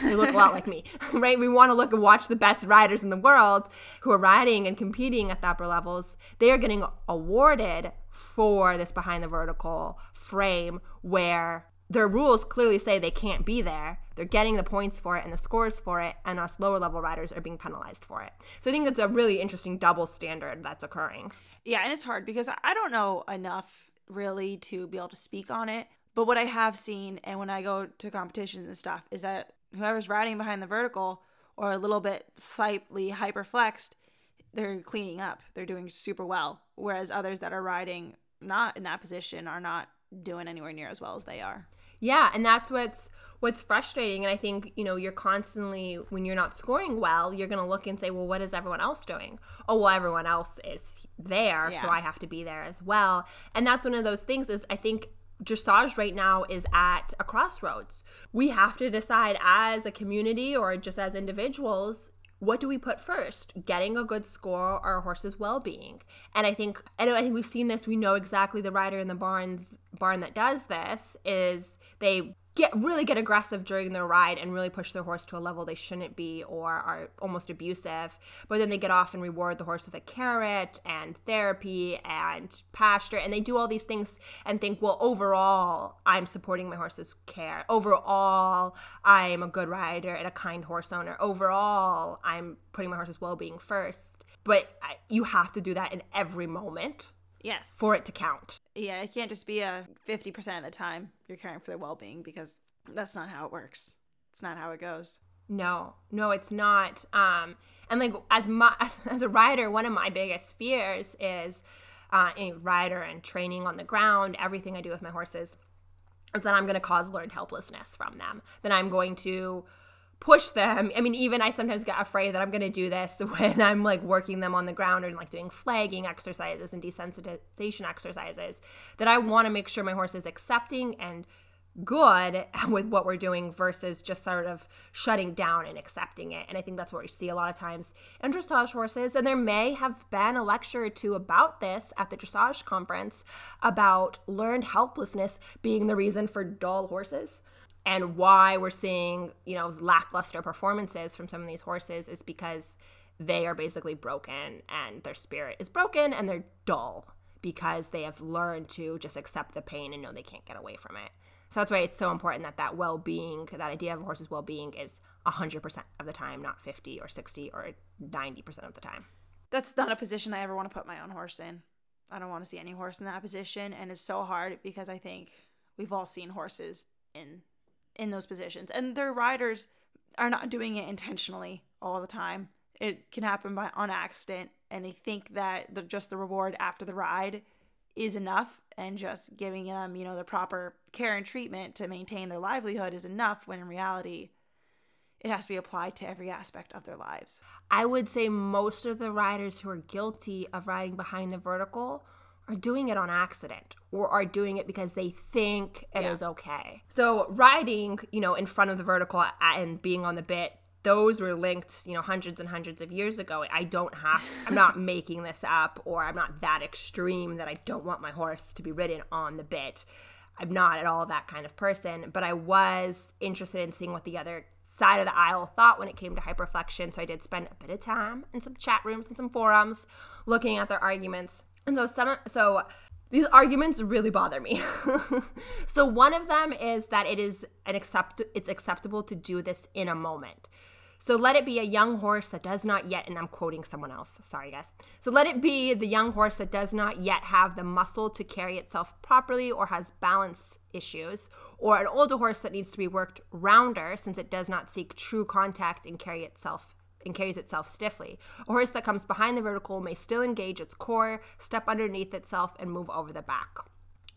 they look a lot like me, right? We want to look and watch the best riders in the world who are riding and competing at the upper levels. They are getting awarded for this behind the vertical frame where their rules clearly say they can't be there. They're getting the points for it and the scores for it, and us lower level riders are being penalized for it. So I think that's a really interesting double standard that's occurring. Yeah, and it's hard because I don't know enough really to be able to speak on it. But what I have seen, and when I go to competitions and stuff, is that whoever's riding behind the vertical or a little bit slightly hyperflexed, they're cleaning up. They're doing super well. Whereas others that are riding not in that position are not doing anywhere near as well as they are. Yeah, and that's what's what's frustrating and I think, you know, you're constantly when you're not scoring well, you're going to look and say, "Well, what is everyone else doing?" Oh, well, everyone else is there, yeah. so I have to be there as well. And that's one of those things is I think dressage right now is at a crossroads. We have to decide as a community or just as individuals what do we put first? Getting a good score or a horse's well-being. And I think and I think we've seen this. We know exactly the rider in the barns barn that does this is they get really get aggressive during their ride and really push their horse to a level they shouldn't be or are almost abusive. But then they get off and reward the horse with a carrot and therapy and pasture and they do all these things and think, well, overall, I'm supporting my horse's care. Overall, I'm a good rider and a kind horse owner. Overall, I'm putting my horse's well-being first. but you have to do that in every moment. Yes. For it to count. Yeah, it can't just be a 50% of the time you're caring for their well being because that's not how it works. It's not how it goes. No, no, it's not. Um, and like as my as, as a rider, one of my biggest fears is uh, a rider and training on the ground. Everything I do with my horses is that I'm going to cause learned helplessness from them. That I'm going to push them. I mean, even I sometimes get afraid that I'm going to do this when I'm like working them on the ground and like doing flagging exercises and desensitization exercises. That I want to make sure my horse is accepting and good with what we're doing versus just sort of shutting down and accepting it. And I think that's what we see a lot of times in dressage horses. And there may have been a lecture or two about this at the dressage conference about learned helplessness being the reason for dull horses. And why we're seeing, you know, lackluster performances from some of these horses is because they are basically broken and their spirit is broken and they're dull because they have learned to just accept the pain and know they can't get away from it. So that's why it's so important that that well-being, that idea of a horse's well-being is 100% of the time, not 50 or 60 or 90% of the time. That's not a position I ever want to put my own horse in. I don't want to see any horse in that position and it's so hard because I think we've all seen horses in in those positions and their riders are not doing it intentionally all the time. It can happen by on accident and they think that the, just the reward after the ride is enough and just giving them, you know, the proper care and treatment to maintain their livelihood is enough when in reality it has to be applied to every aspect of their lives. I would say most of the riders who are guilty of riding behind the vertical are doing it on accident or are doing it because they think it yeah. is okay. So riding, you know, in front of the vertical and being on the bit those were linked, you know, hundreds and hundreds of years ago. I don't have, I'm not making this up or I'm not that extreme that I don't want my horse to be ridden on the bit. I'm not at all that kind of person, but I was interested in seeing what the other side of the aisle thought when it came to hyperflexion. So I did spend a bit of time in some chat rooms and some forums looking at their arguments. And so some, so these arguments really bother me. so one of them is that it is an accept it's acceptable to do this in a moment. So let it be a young horse that does not yet, and I'm quoting someone else, sorry guys. So let it be the young horse that does not yet have the muscle to carry itself properly or has balance issues, or an older horse that needs to be worked rounder since it does not seek true contact and carry itself and carries itself stiffly. A horse that comes behind the vertical may still engage its core, step underneath itself, and move over the back.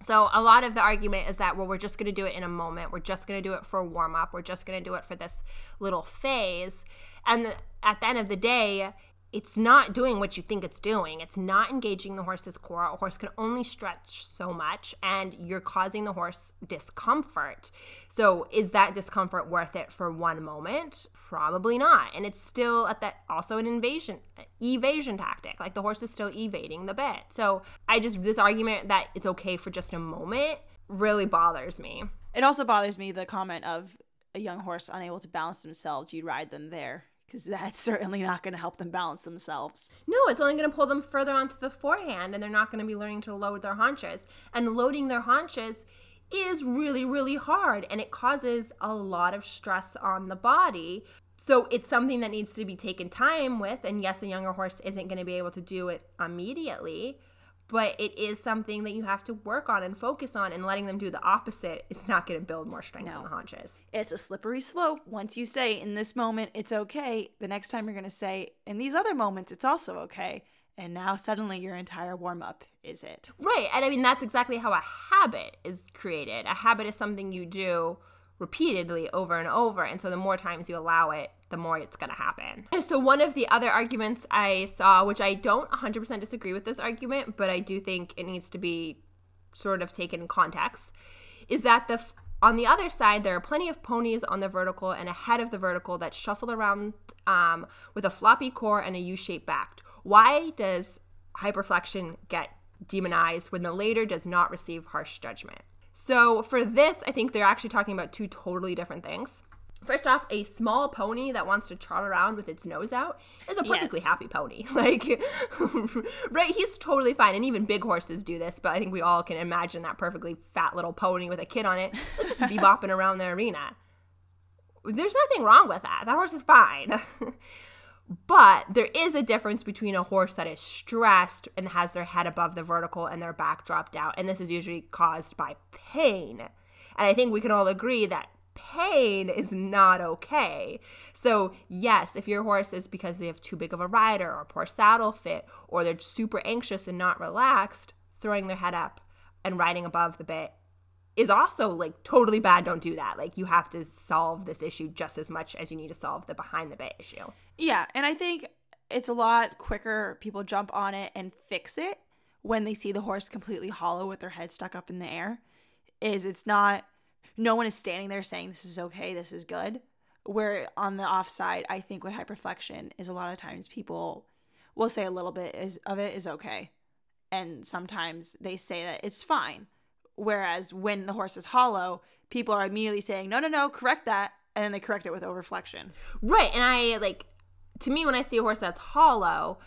So a lot of the argument is that well we're just going to do it in a moment. We're just going to do it for a warm up. We're just going to do it for this little phase. And at the end of the day, it's not doing what you think it's doing. It's not engaging the horse's core. A horse can only stretch so much, and you're causing the horse discomfort. So, is that discomfort worth it for one moment? Probably not. And it's still at that also an invasion evasion tactic. Like the horse is still evading the bit. So, I just this argument that it's okay for just a moment really bothers me. It also bothers me the comment of a young horse unable to balance themselves. You ride them there because that's certainly not going to help them balance themselves. No, it's only going to pull them further onto the forehand, and they're not going to be learning to load their haunches. And loading their haunches is really, really hard, and it causes a lot of stress on the body. So it's something that needs to be taken time with. And yes, a younger horse isn't going to be able to do it immediately, but it is something that you have to work on and focus on and letting them do the opposite is not going to build more strength no. in the haunches it's a slippery slope. Once you say in this moment it's okay the next time you're going to say in these other moments it's also okay and now suddenly your entire warm up is it. Right and i mean that's exactly how a habit is created. A habit is something you do repeatedly over and over. And so the more times you allow it, the more it's going to happen. So, one of the other arguments I saw, which I don't 100% disagree with this argument, but I do think it needs to be sort of taken in context, is that the on the other side, there are plenty of ponies on the vertical and ahead of the vertical that shuffle around um, with a floppy core and a U shaped back. Why does hyperflexion get demonized when the later does not receive harsh judgment? So for this, I think they're actually talking about two totally different things. First off, a small pony that wants to trot around with its nose out is a perfectly yes. happy pony. Like, right? He's totally fine. And even big horses do this, but I think we all can imagine that perfectly fat little pony with a kid on it. Just be bopping around the arena. There's nothing wrong with that. That horse is fine. But there is a difference between a horse that is stressed and has their head above the vertical and their back dropped out. And this is usually caused by pain. And I think we can all agree that pain is not okay. So, yes, if your horse is because they have too big of a rider or poor saddle fit or they're super anxious and not relaxed, throwing their head up and riding above the bit is also like totally bad. Don't do that. Like you have to solve this issue just as much as you need to solve the behind the bit issue. Yeah, and I think it's a lot quicker. People jump on it and fix it when they see the horse completely hollow with their head stuck up in the air. Is it's not no one is standing there saying this is okay, this is good. Where on the offside, I think with hyperflexion is a lot of times people will say a little bit is of it is okay. And sometimes they say that it's fine Whereas when the horse is hollow, people are immediately saying, no, no, no, correct that. And then they correct it with overflexion. Right. And I like, to me, when I see a horse that's hollow,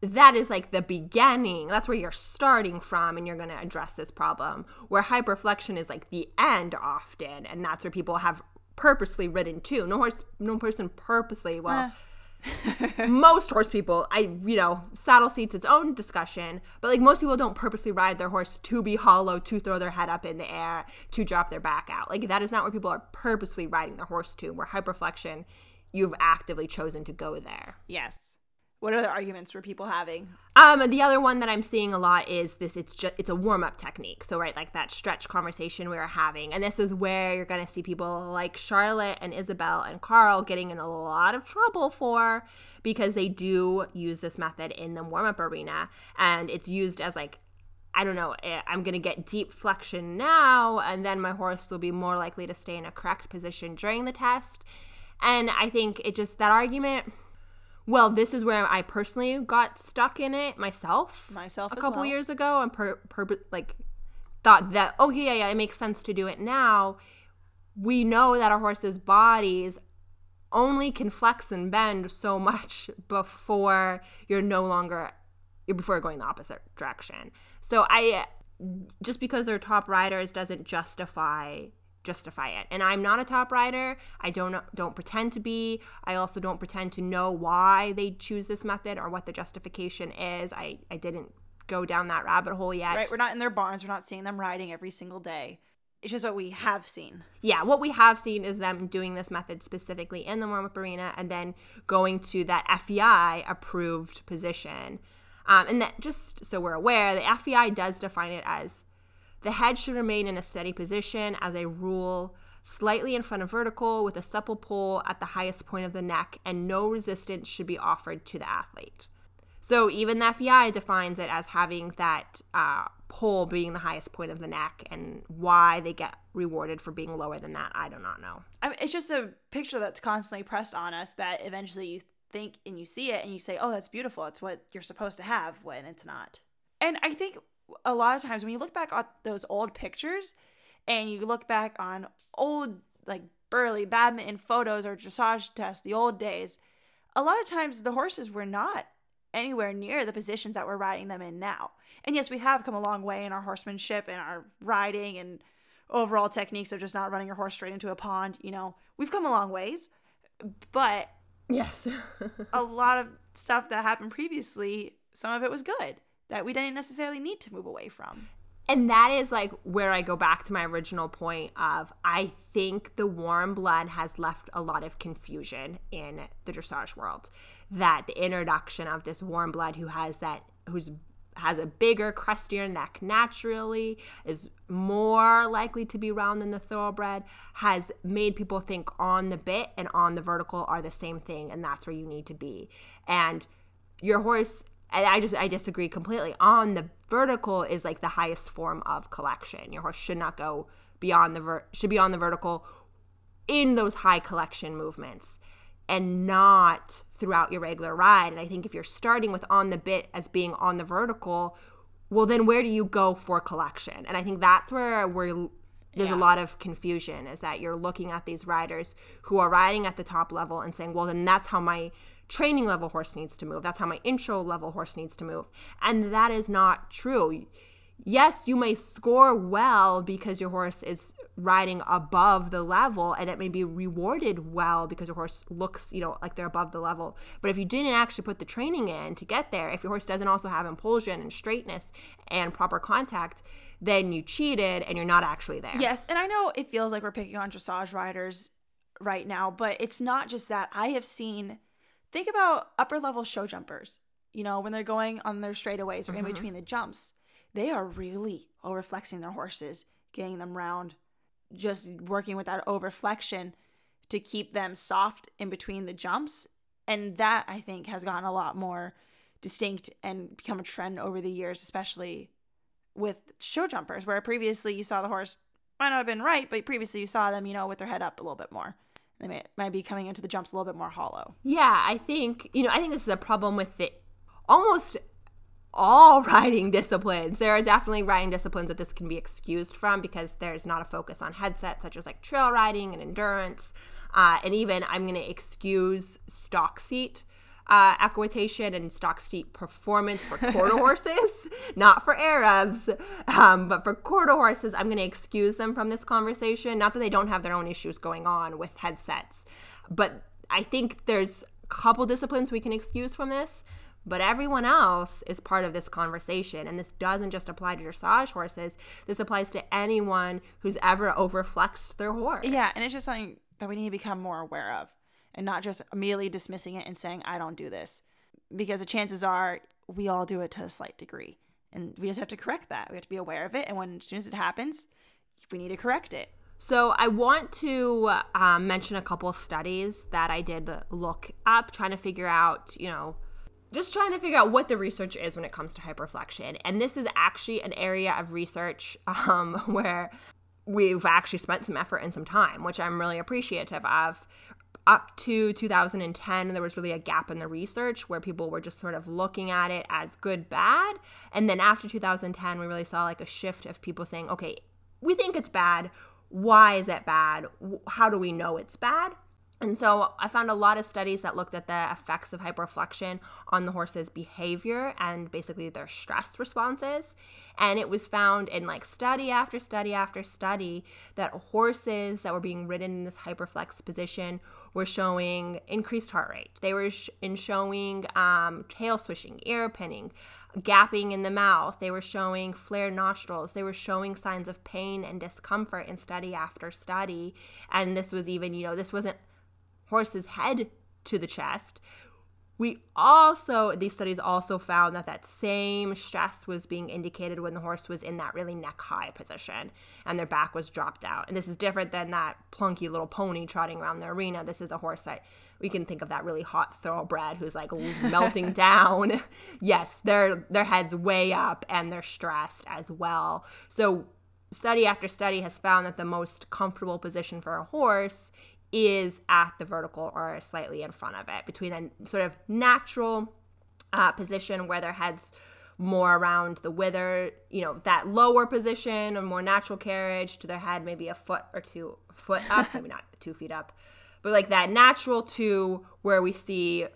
that is like the beginning. That's where you're starting from, and you're going to address this problem. Where hyperflexion is like the end often, and that's where people have purposely ridden to. No horse, no person purposely. Well, most horse people, I you know, saddle seats its own discussion, but like most people don't purposely ride their horse to be hollow, to throw their head up in the air, to drop their back out. Like that is not where people are purposely riding their horse to. Where hyperflexion, you've actively chosen to go there. Yes. What other arguments were people having? Um, the other one that I'm seeing a lot is this. It's just it's a warm up technique. So right, like that stretch conversation we were having, and this is where you're gonna see people like Charlotte and Isabell and Carl getting in a lot of trouble for because they do use this method in the warm up arena, and it's used as like I don't know, eh, I'm going to get deep flexion now, and then my horse will be more likely to stay in a correct position during the test. And I think it just, that argument, well, this is where I personally got stuck in it myself. Myself, a couple well. years ago, and per, per like thought that oh yeah yeah it makes sense to do it now. We know that our horses' bodies only can flex and bend so much before you're no longer before going the opposite direction. So I just because they're top riders doesn't justify justify it. And I'm not a top rider. I don't don't pretend to be. I also don't pretend to know why they choose this method or what the justification is. I I didn't go down that rabbit hole yet. Right, we're not in their barns. We're not seeing them riding every single day. It's just what we have seen. Yeah, what we have seen is them doing this method specifically in the warm up arena and then going to that FEI approved position. Um, and that just so we're aware, the FEI does define it as the head should remain in a steady position as a rule, slightly in front of vertical with a supple poll at the highest point of the neck, and no resistance should be offered to the athlete. So even the FEI defines it as having that uh, poll being the highest point of the neck, and why they get rewarded for being lower than that, I do not know. I mean, it's just a picture that's constantly pressed on us that eventually you think and you see it and you say, "Oh, that's beautiful. It's what you're supposed to have," when it's not. And I think a lot of times when you look back at those old pictures and you look back on old like Burghley Badminton photos or dressage tests, the old days, a lot of times the horses were not anywhere near the positions that we're riding them in now. And yes, we have come a long way in our horsemanship and our riding and overall techniques of just not running your horse straight into a pond. You know, we've come a long ways, but yes, a lot of stuff that happened previously, some of it was good that we didn't necessarily need to move away from. And that is like where I go back to my original point of I think the warm blood has left a lot of confusion in the dressage world. That the introduction of this warm blood who has that who's has a bigger, crustier neck naturally, is more likely to be round than the thoroughbred, has made people think on the bit and on the vertical are the same thing, and that's where you need to be. And your horse and I just I disagree completely. On the vertical is like the highest form of collection. Your horse should not go beyond the ver- should be on the vertical in those high collection movements and not throughout your regular ride. And I think if you're starting with on the bit as being on the vertical, well then where do you go for collection? And I think that's where we're there's yeah. a lot of confusion is that you're looking at these riders who are riding at the top level and saying, well, then that's how my training level horse needs to move. That's how my intro level horse needs to move. And that is not true. Yes, you may score well because your horse is riding above the level and it may be rewarded well because your horse looks, you know, like they're above the level. But if you didn't actually put the training in to get there, if your horse doesn't also have impulsion and straightness and proper contact, then you cheated and you're not actually there. Yes, and I know it feels like we're picking on dressage riders right now, but it's not just that. I have seen think about upper level show jumpers. You know, when they're going on their straightaways or mm-hmm. in between the jumps, they are really over flexing their horses, getting them round, just working with that over flexion to keep them soft in between the jumps. And that I think has gotten a lot more distinct and become a trend over the years, especially with show jumpers, where previously you saw the horse might not have been right, but previously you saw them, you know, with their head up a little bit more. They may, might be coming into the jumps a little bit more hollow. Yeah, I think, you know, I think this is a problem with the almost all riding disciplines. There are definitely riding disciplines that this can be excused from because there's not a focus on headsets, such as like trail riding and endurance. Uh, and even I'm going to excuse stock seat uh, equitation and stock seat performance for quarter horses, not for Arabs, um, but for quarter horses. I'm going to excuse them from this conversation. Not that they don't have their own issues going on with headsets, but I think there's a couple disciplines we can excuse from this but everyone else is part of this conversation. And this doesn't just apply to dressage horses, this applies to anyone who's ever overflexed their horse. Yeah, and it's just something that we need to become more aware of and not just immediately dismissing it and saying, I don't do this. Because the chances are we all do it to a slight degree. And we just have to correct that. We have to be aware of it. And when as soon as it happens, we need to correct it. So, I want to um, mention a couple studies that I did look up, trying to figure out, you know, just trying to figure out what the research is when it comes to hyperflexion. And this is actually an area of research um, where we've actually spent some effort and some time, which I'm really appreciative of. Up to 2010, there was really a gap in the research where people were just sort of looking at it as good, bad. And then after 2010, we really saw like a shift of people saying, okay, we think it's bad. Why is it bad? How do we know it's bad? And so I found a lot of studies that looked at the effects of hyperflexion on the horse's behavior and basically their stress responses. And it was found in like study after study after study that horses that were being ridden in this hyperflex position were showing increased heart rate. They were sh- in showing um, tail swishing, ear pinning, gapping in the mouth. They were showing flared nostrils. They were showing signs of pain and discomfort in study after study. And this was even, you know, this wasn't horse's head to the chest. We also, these studies also found that that same stress was being indicated when the horse was in that really neck high position and their back was dropped out. And this is different than that plunky little pony trotting around the arena. This is a horse that we can think of that really hot thoroughbred who's like melting down. Yes, their their head's way up and they're stressed as well. So study after study has found that the most comfortable position for a horse is at the vertical or slightly in front of it, between a sort of natural uh, position where their head's more around the wither, you know, that lower position or more natural carriage to their head, maybe a foot or two foot up, maybe not two feet up, but like that natural to where we see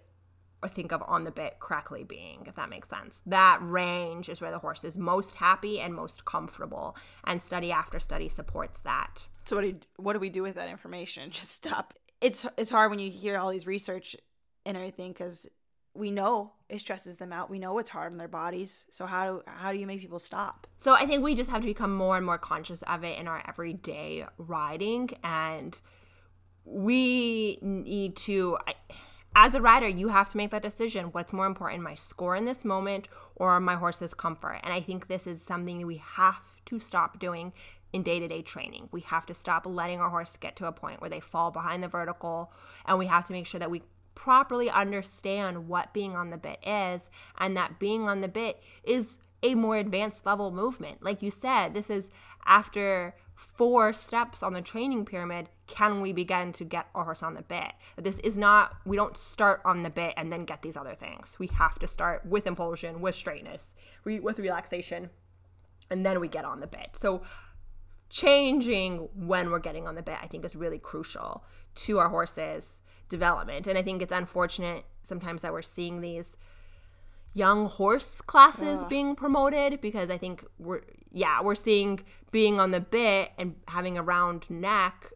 or think of on the bit correctly being, if that makes sense. That range is where the horse is most happy and most comfortable, and study after study supports that. So what do you, what do we do with that information? Just stop. It's it's hard when you hear all these research and everything because we know it stresses them out. We know it's hard on their bodies. So how do how do you make people stop? So I think we just have to become more and more conscious of it in our everyday riding, and we need to. I, as a rider, you have to make that decision. What's more important, my score in this moment or my horse's comfort? And I think this is something we have to stop doing in day to day training. We have to stop letting our horse get to a point where they fall behind the vertical, and we have to make sure that we properly understand what being on the bit is, and that being on the bit is a more advanced level movement. Like you said, this is after four steps on the training pyramid can we begin to get our horse on the bit this is not we don't start on the bit and then get these other things we have to start with impulsion with straightness with relaxation and then we get on the bit so changing when we're getting on the bit, I think is really crucial to our horses' development. And I think it's unfortunate sometimes that we're seeing these young horse classes Ugh. being promoted because I think we're yeah, we're seeing being on the bit and having a round neck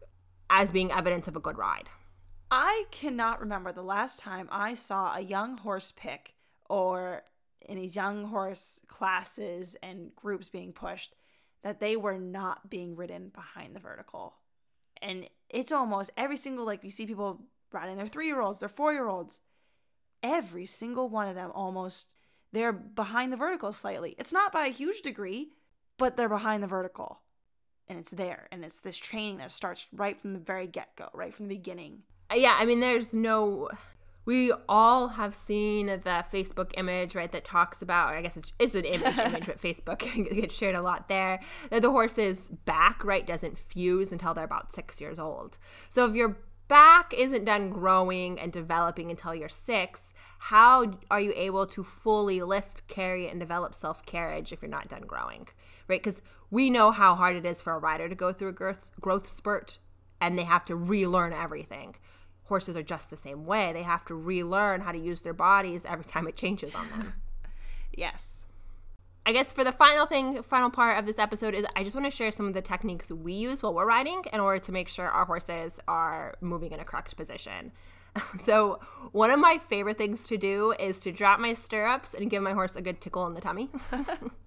as being evidence of a good ride. I cannot remember the last time I saw a young horse pick or in these young horse classes and groups being pushed that they were not being ridden behind the vertical. And it's almost every single, like, you see people riding their three year olds, their four year olds. Every single one of them almost, they're behind the vertical slightly. It's not by a huge degree, but they're behind the vertical. And it's there. And it's this training that starts right from the very get go, right from the beginning. Yeah, I mean, there's no we all have seen the Facebook image, right, that talks about, I guess it's, it's an image, image, but Facebook gets shared a lot there, that the horse's back, right, doesn't fuse until they're about six years old. So if your back isn't done growing and developing until you're six, how are you able to fully lift, carry, and develop self carriage if you're not done growing, right? Because we know how hard it is for a rider to go through a growth, growth spurt and they have to relearn everything horses are just the same way. They have to relearn how to use their bodies every time it changes on them. yes. I guess for the final thing, final part of this episode is I just want to share some of the techniques we use while we're riding in order to make sure our horses are moving in a correct position. So, one of my favorite things to do is to drop my stirrups and give my horse a good tickle in the tummy.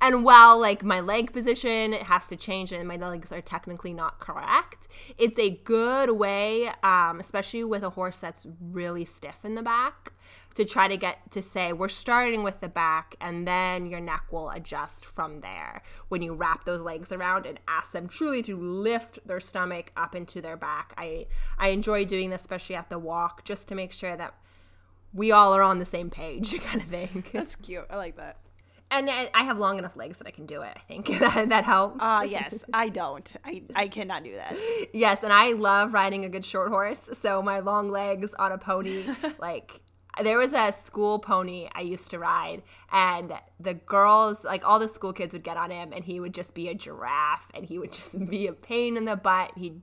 And while like my leg position has to change and my legs are technically not correct, it's a good way, um, especially with a horse that's really stiff in the back, to try to get to say we're starting with the back and then your neck will adjust from there. When you wrap those legs around and ask them truly to lift their stomach up into their back. I i enjoy doing this especially at the walk just to make sure that we all are on the same page kind of thing. That's cute. I like that and I have long enough legs that I can do it. I think that, that helps. Ah, uh, yes, I don't. I I cannot do that. yes, and I love riding a good short horse. So my long legs on a pony, like there was a school pony I used to ride, and the girls, like all the school kids, would get on him, and he would just be a giraffe, and he would just be a pain in the butt. He'd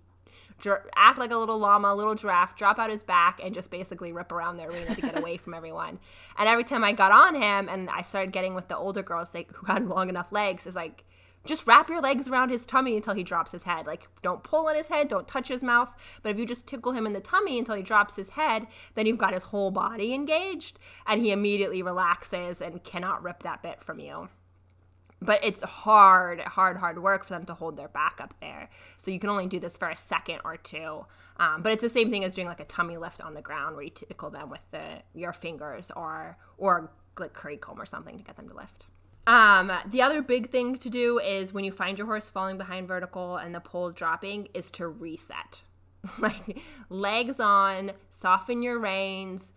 act like a little llama, a little giraffe, drop out his back, and just basically rip around the arena to get away from everyone. And every time I got on him and I started getting with the older girls like, who had long enough legs, is like, just wrap your legs around his tummy until he drops his head. Like, don't pull on his head, don't touch his mouth. But if you just tickle him in the tummy until he drops his head, then you've got his whole body engaged, and he immediately relaxes and cannot rip that bit from you but it's hard, hard, hard work for them to hold their back up there. So you can only do this for a second or two. Um, but it's the same thing as doing like a tummy lift on the ground where you tickle them with the your fingers or or like curry comb or something to get them to lift. Um, the other big thing to do is when you find your horse falling behind vertical and the poll dropping is to reset. like legs on, soften your reins.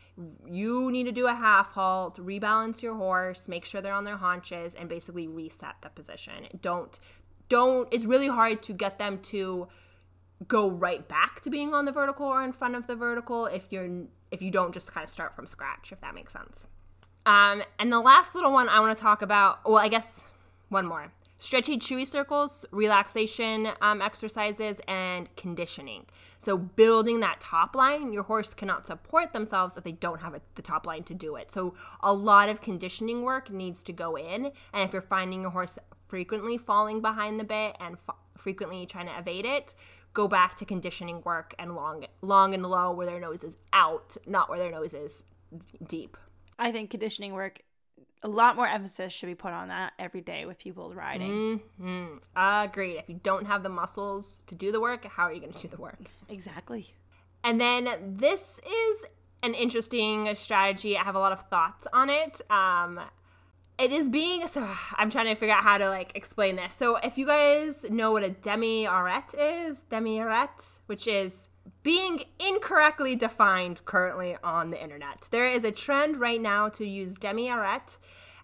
You need to do a half halt, rebalance your horse, make sure they're on their haunches, and basically reset the position. Don't don't. It's really hard to get them to go right back to being on the vertical or in front of the vertical if you're if you don't just kind of start from scratch. If that makes sense. Um, and the last little one I want to talk about. Well, I guess one more stretchy chewy circles, relaxation um, exercises, and conditioning. So, building that top line, your horse cannot support themselves if they don't have a, the top line to do it. So, a lot of conditioning work needs to go in. And if you're finding your horse frequently falling behind the bit and f- frequently trying to evade it, go back to conditioning work and long, long and low where their nose is out, not where their nose is deep. I think conditioning work a lot more emphasis should be put on that every day with people riding. Mm-hmm. Agreed. If you don't have the muscles to do the work, how are you going to do the work? Exactly. And then this is an interesting strategy. I have a lot of thoughts on it. Um, it is being so I'm trying to figure out how to like explain this. So if you guys know what a demi arrête is, demi arrête, which is being incorrectly defined currently on the internet. There is a trend right now to use demi arrête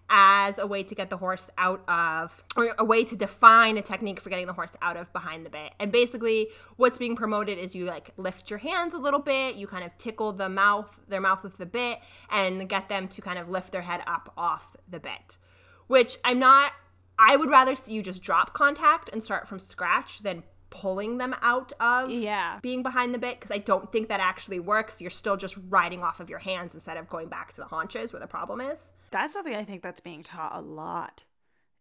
as a way to get the horse out of, or a way to define a technique for getting the horse out of behind the bit. And basically, what's being promoted is you like lift your hands a little bit, you kind of tickle the mouth, their mouth with the bit, and get them to kind of lift their head up off the bit. Which I'm not, I would rather see you just drop contact and start from scratch than pulling them out of Yeah. being behind the bit because I don't think that actually works. You're still just riding off of your hands instead of going back to the haunches where the problem is. That's something I think that's being taught a lot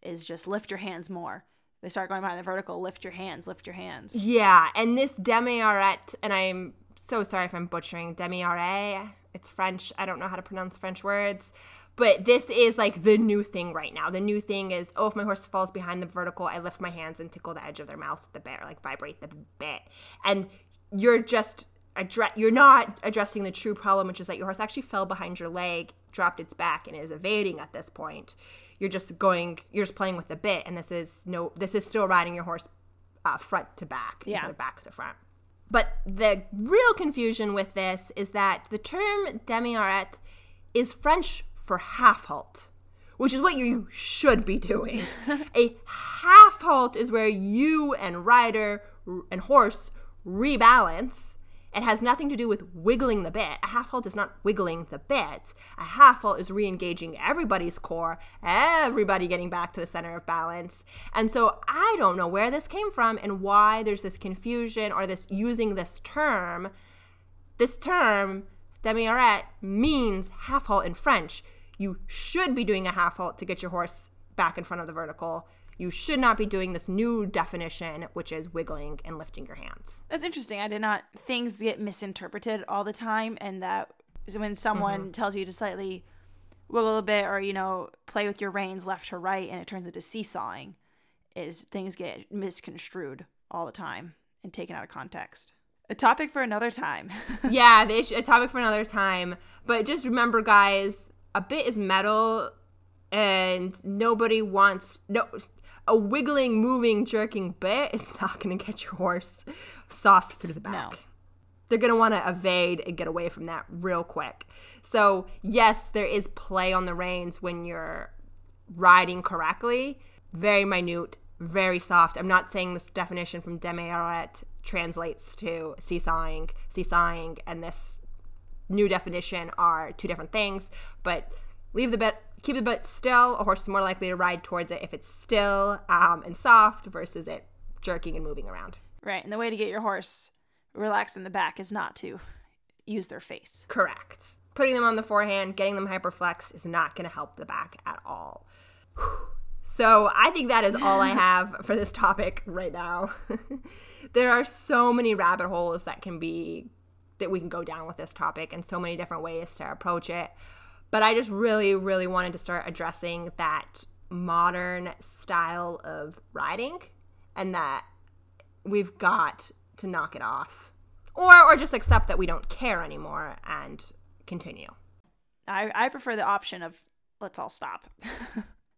is just lift your hands more. They start going behind the vertical, lift your hands, lift your hands. Yeah, and this demi-arrête, and I'm so sorry if I'm butchering demi-arrêt. It's French. I don't know how to pronounce French words. But this is like the new thing right now. The new thing is, oh, if my horse falls behind the vertical, I lift my hands and tickle the edge of their mouth with the bit, or like vibrate the bit. And you're just address you're not addressing the true problem, which is that your horse actually fell behind your leg, dropped its back, and is evading at this point. You're just going, you're just playing with the bit, and this is no, this is still riding your horse uh, front to back Yeah. instead of back to front. But the real confusion with this is that the term demi-arrête is French for half halt, which is what you should be doing. a half halt is where you and rider and horse rebalance. It has nothing to do with wiggling the bit. A half halt is not wiggling the bit. A half halt is re engaging everybody's core, everybody getting back to the center of balance. And so I don't know where this came from and why there's this confusion or this using this term. This term, demi-arrête, means half halt in French. You should be doing a half halt to get your horse back in front of the vertical. You should not be doing this new definition, which is wiggling and lifting your hands. That's interesting. I did not things get misinterpreted all the time and that when someone mm-hmm. tells you to slightly wiggle a bit or you know play with your reins left to right and it turns into seesawing is things get misconstrued all the time and taken out of context. A topic for another time. yeah, they sh- a topic for another time. But just remember, guys, a bit is metal, and nobody wants no a wiggling, moving, jerking bit is not going to get your horse soft through the back. No. They're going to want to evade and get away from that real quick. So, yes, there is play on the reins when you're riding correctly. Very minute, very soft. I'm not saying this definition from demi-arrêt translates to seesawing, seesawing, and this new definition are two different things. But leave the bit, keep the bit still. A horse is more likely to ride towards it if it's still um, and soft versus it jerking and moving around. right. And the way to get your horse relaxed in the back is not to use their face. Correct. Putting them on the forehand, getting them hyperflex is not going to help the back at all. Whew. So I think that is all I have for this topic right now. there are so many rabbit holes that can be that we can go down with this topic and so many different ways to approach it. But I just really, really wanted to start addressing that modern style of riding and that we've got to knock it off. Or or just accept that we don't care anymore and continue. I, I prefer the option of let's all stop.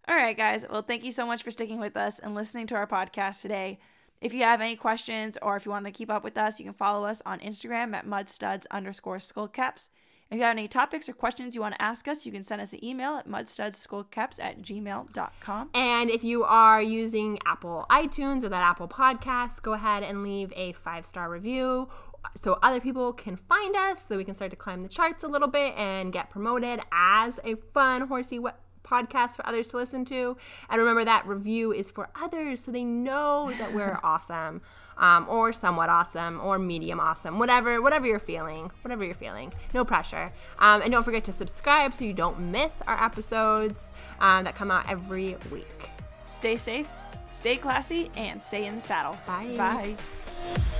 all right, guys. Well, thank you so much for sticking with us and listening to our podcast today. If you have any questions or if you want to keep up with us, you can follow us on Instagram at mudstuds underscore skullcaps. If you have any topics or questions you want to ask us, you can send us an email at mudstudsskullcaps at gmail.com. And if you are using Apple iTunes or that Apple Podcast, go ahead and leave a five star review so other people can find us, so we can start to climb the charts a little bit and get promoted as a fun horsey we- podcast for others to listen to. And remember that review is for others, so they know that we're awesome. Um, or somewhat awesome, or medium awesome, whatever, whatever you're feeling, whatever you're feeling. No pressure. Um, and don't forget to subscribe so you don't miss our episodes um, that come out every week. Stay safe, stay classy, and stay in the saddle. Bye.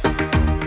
Bye.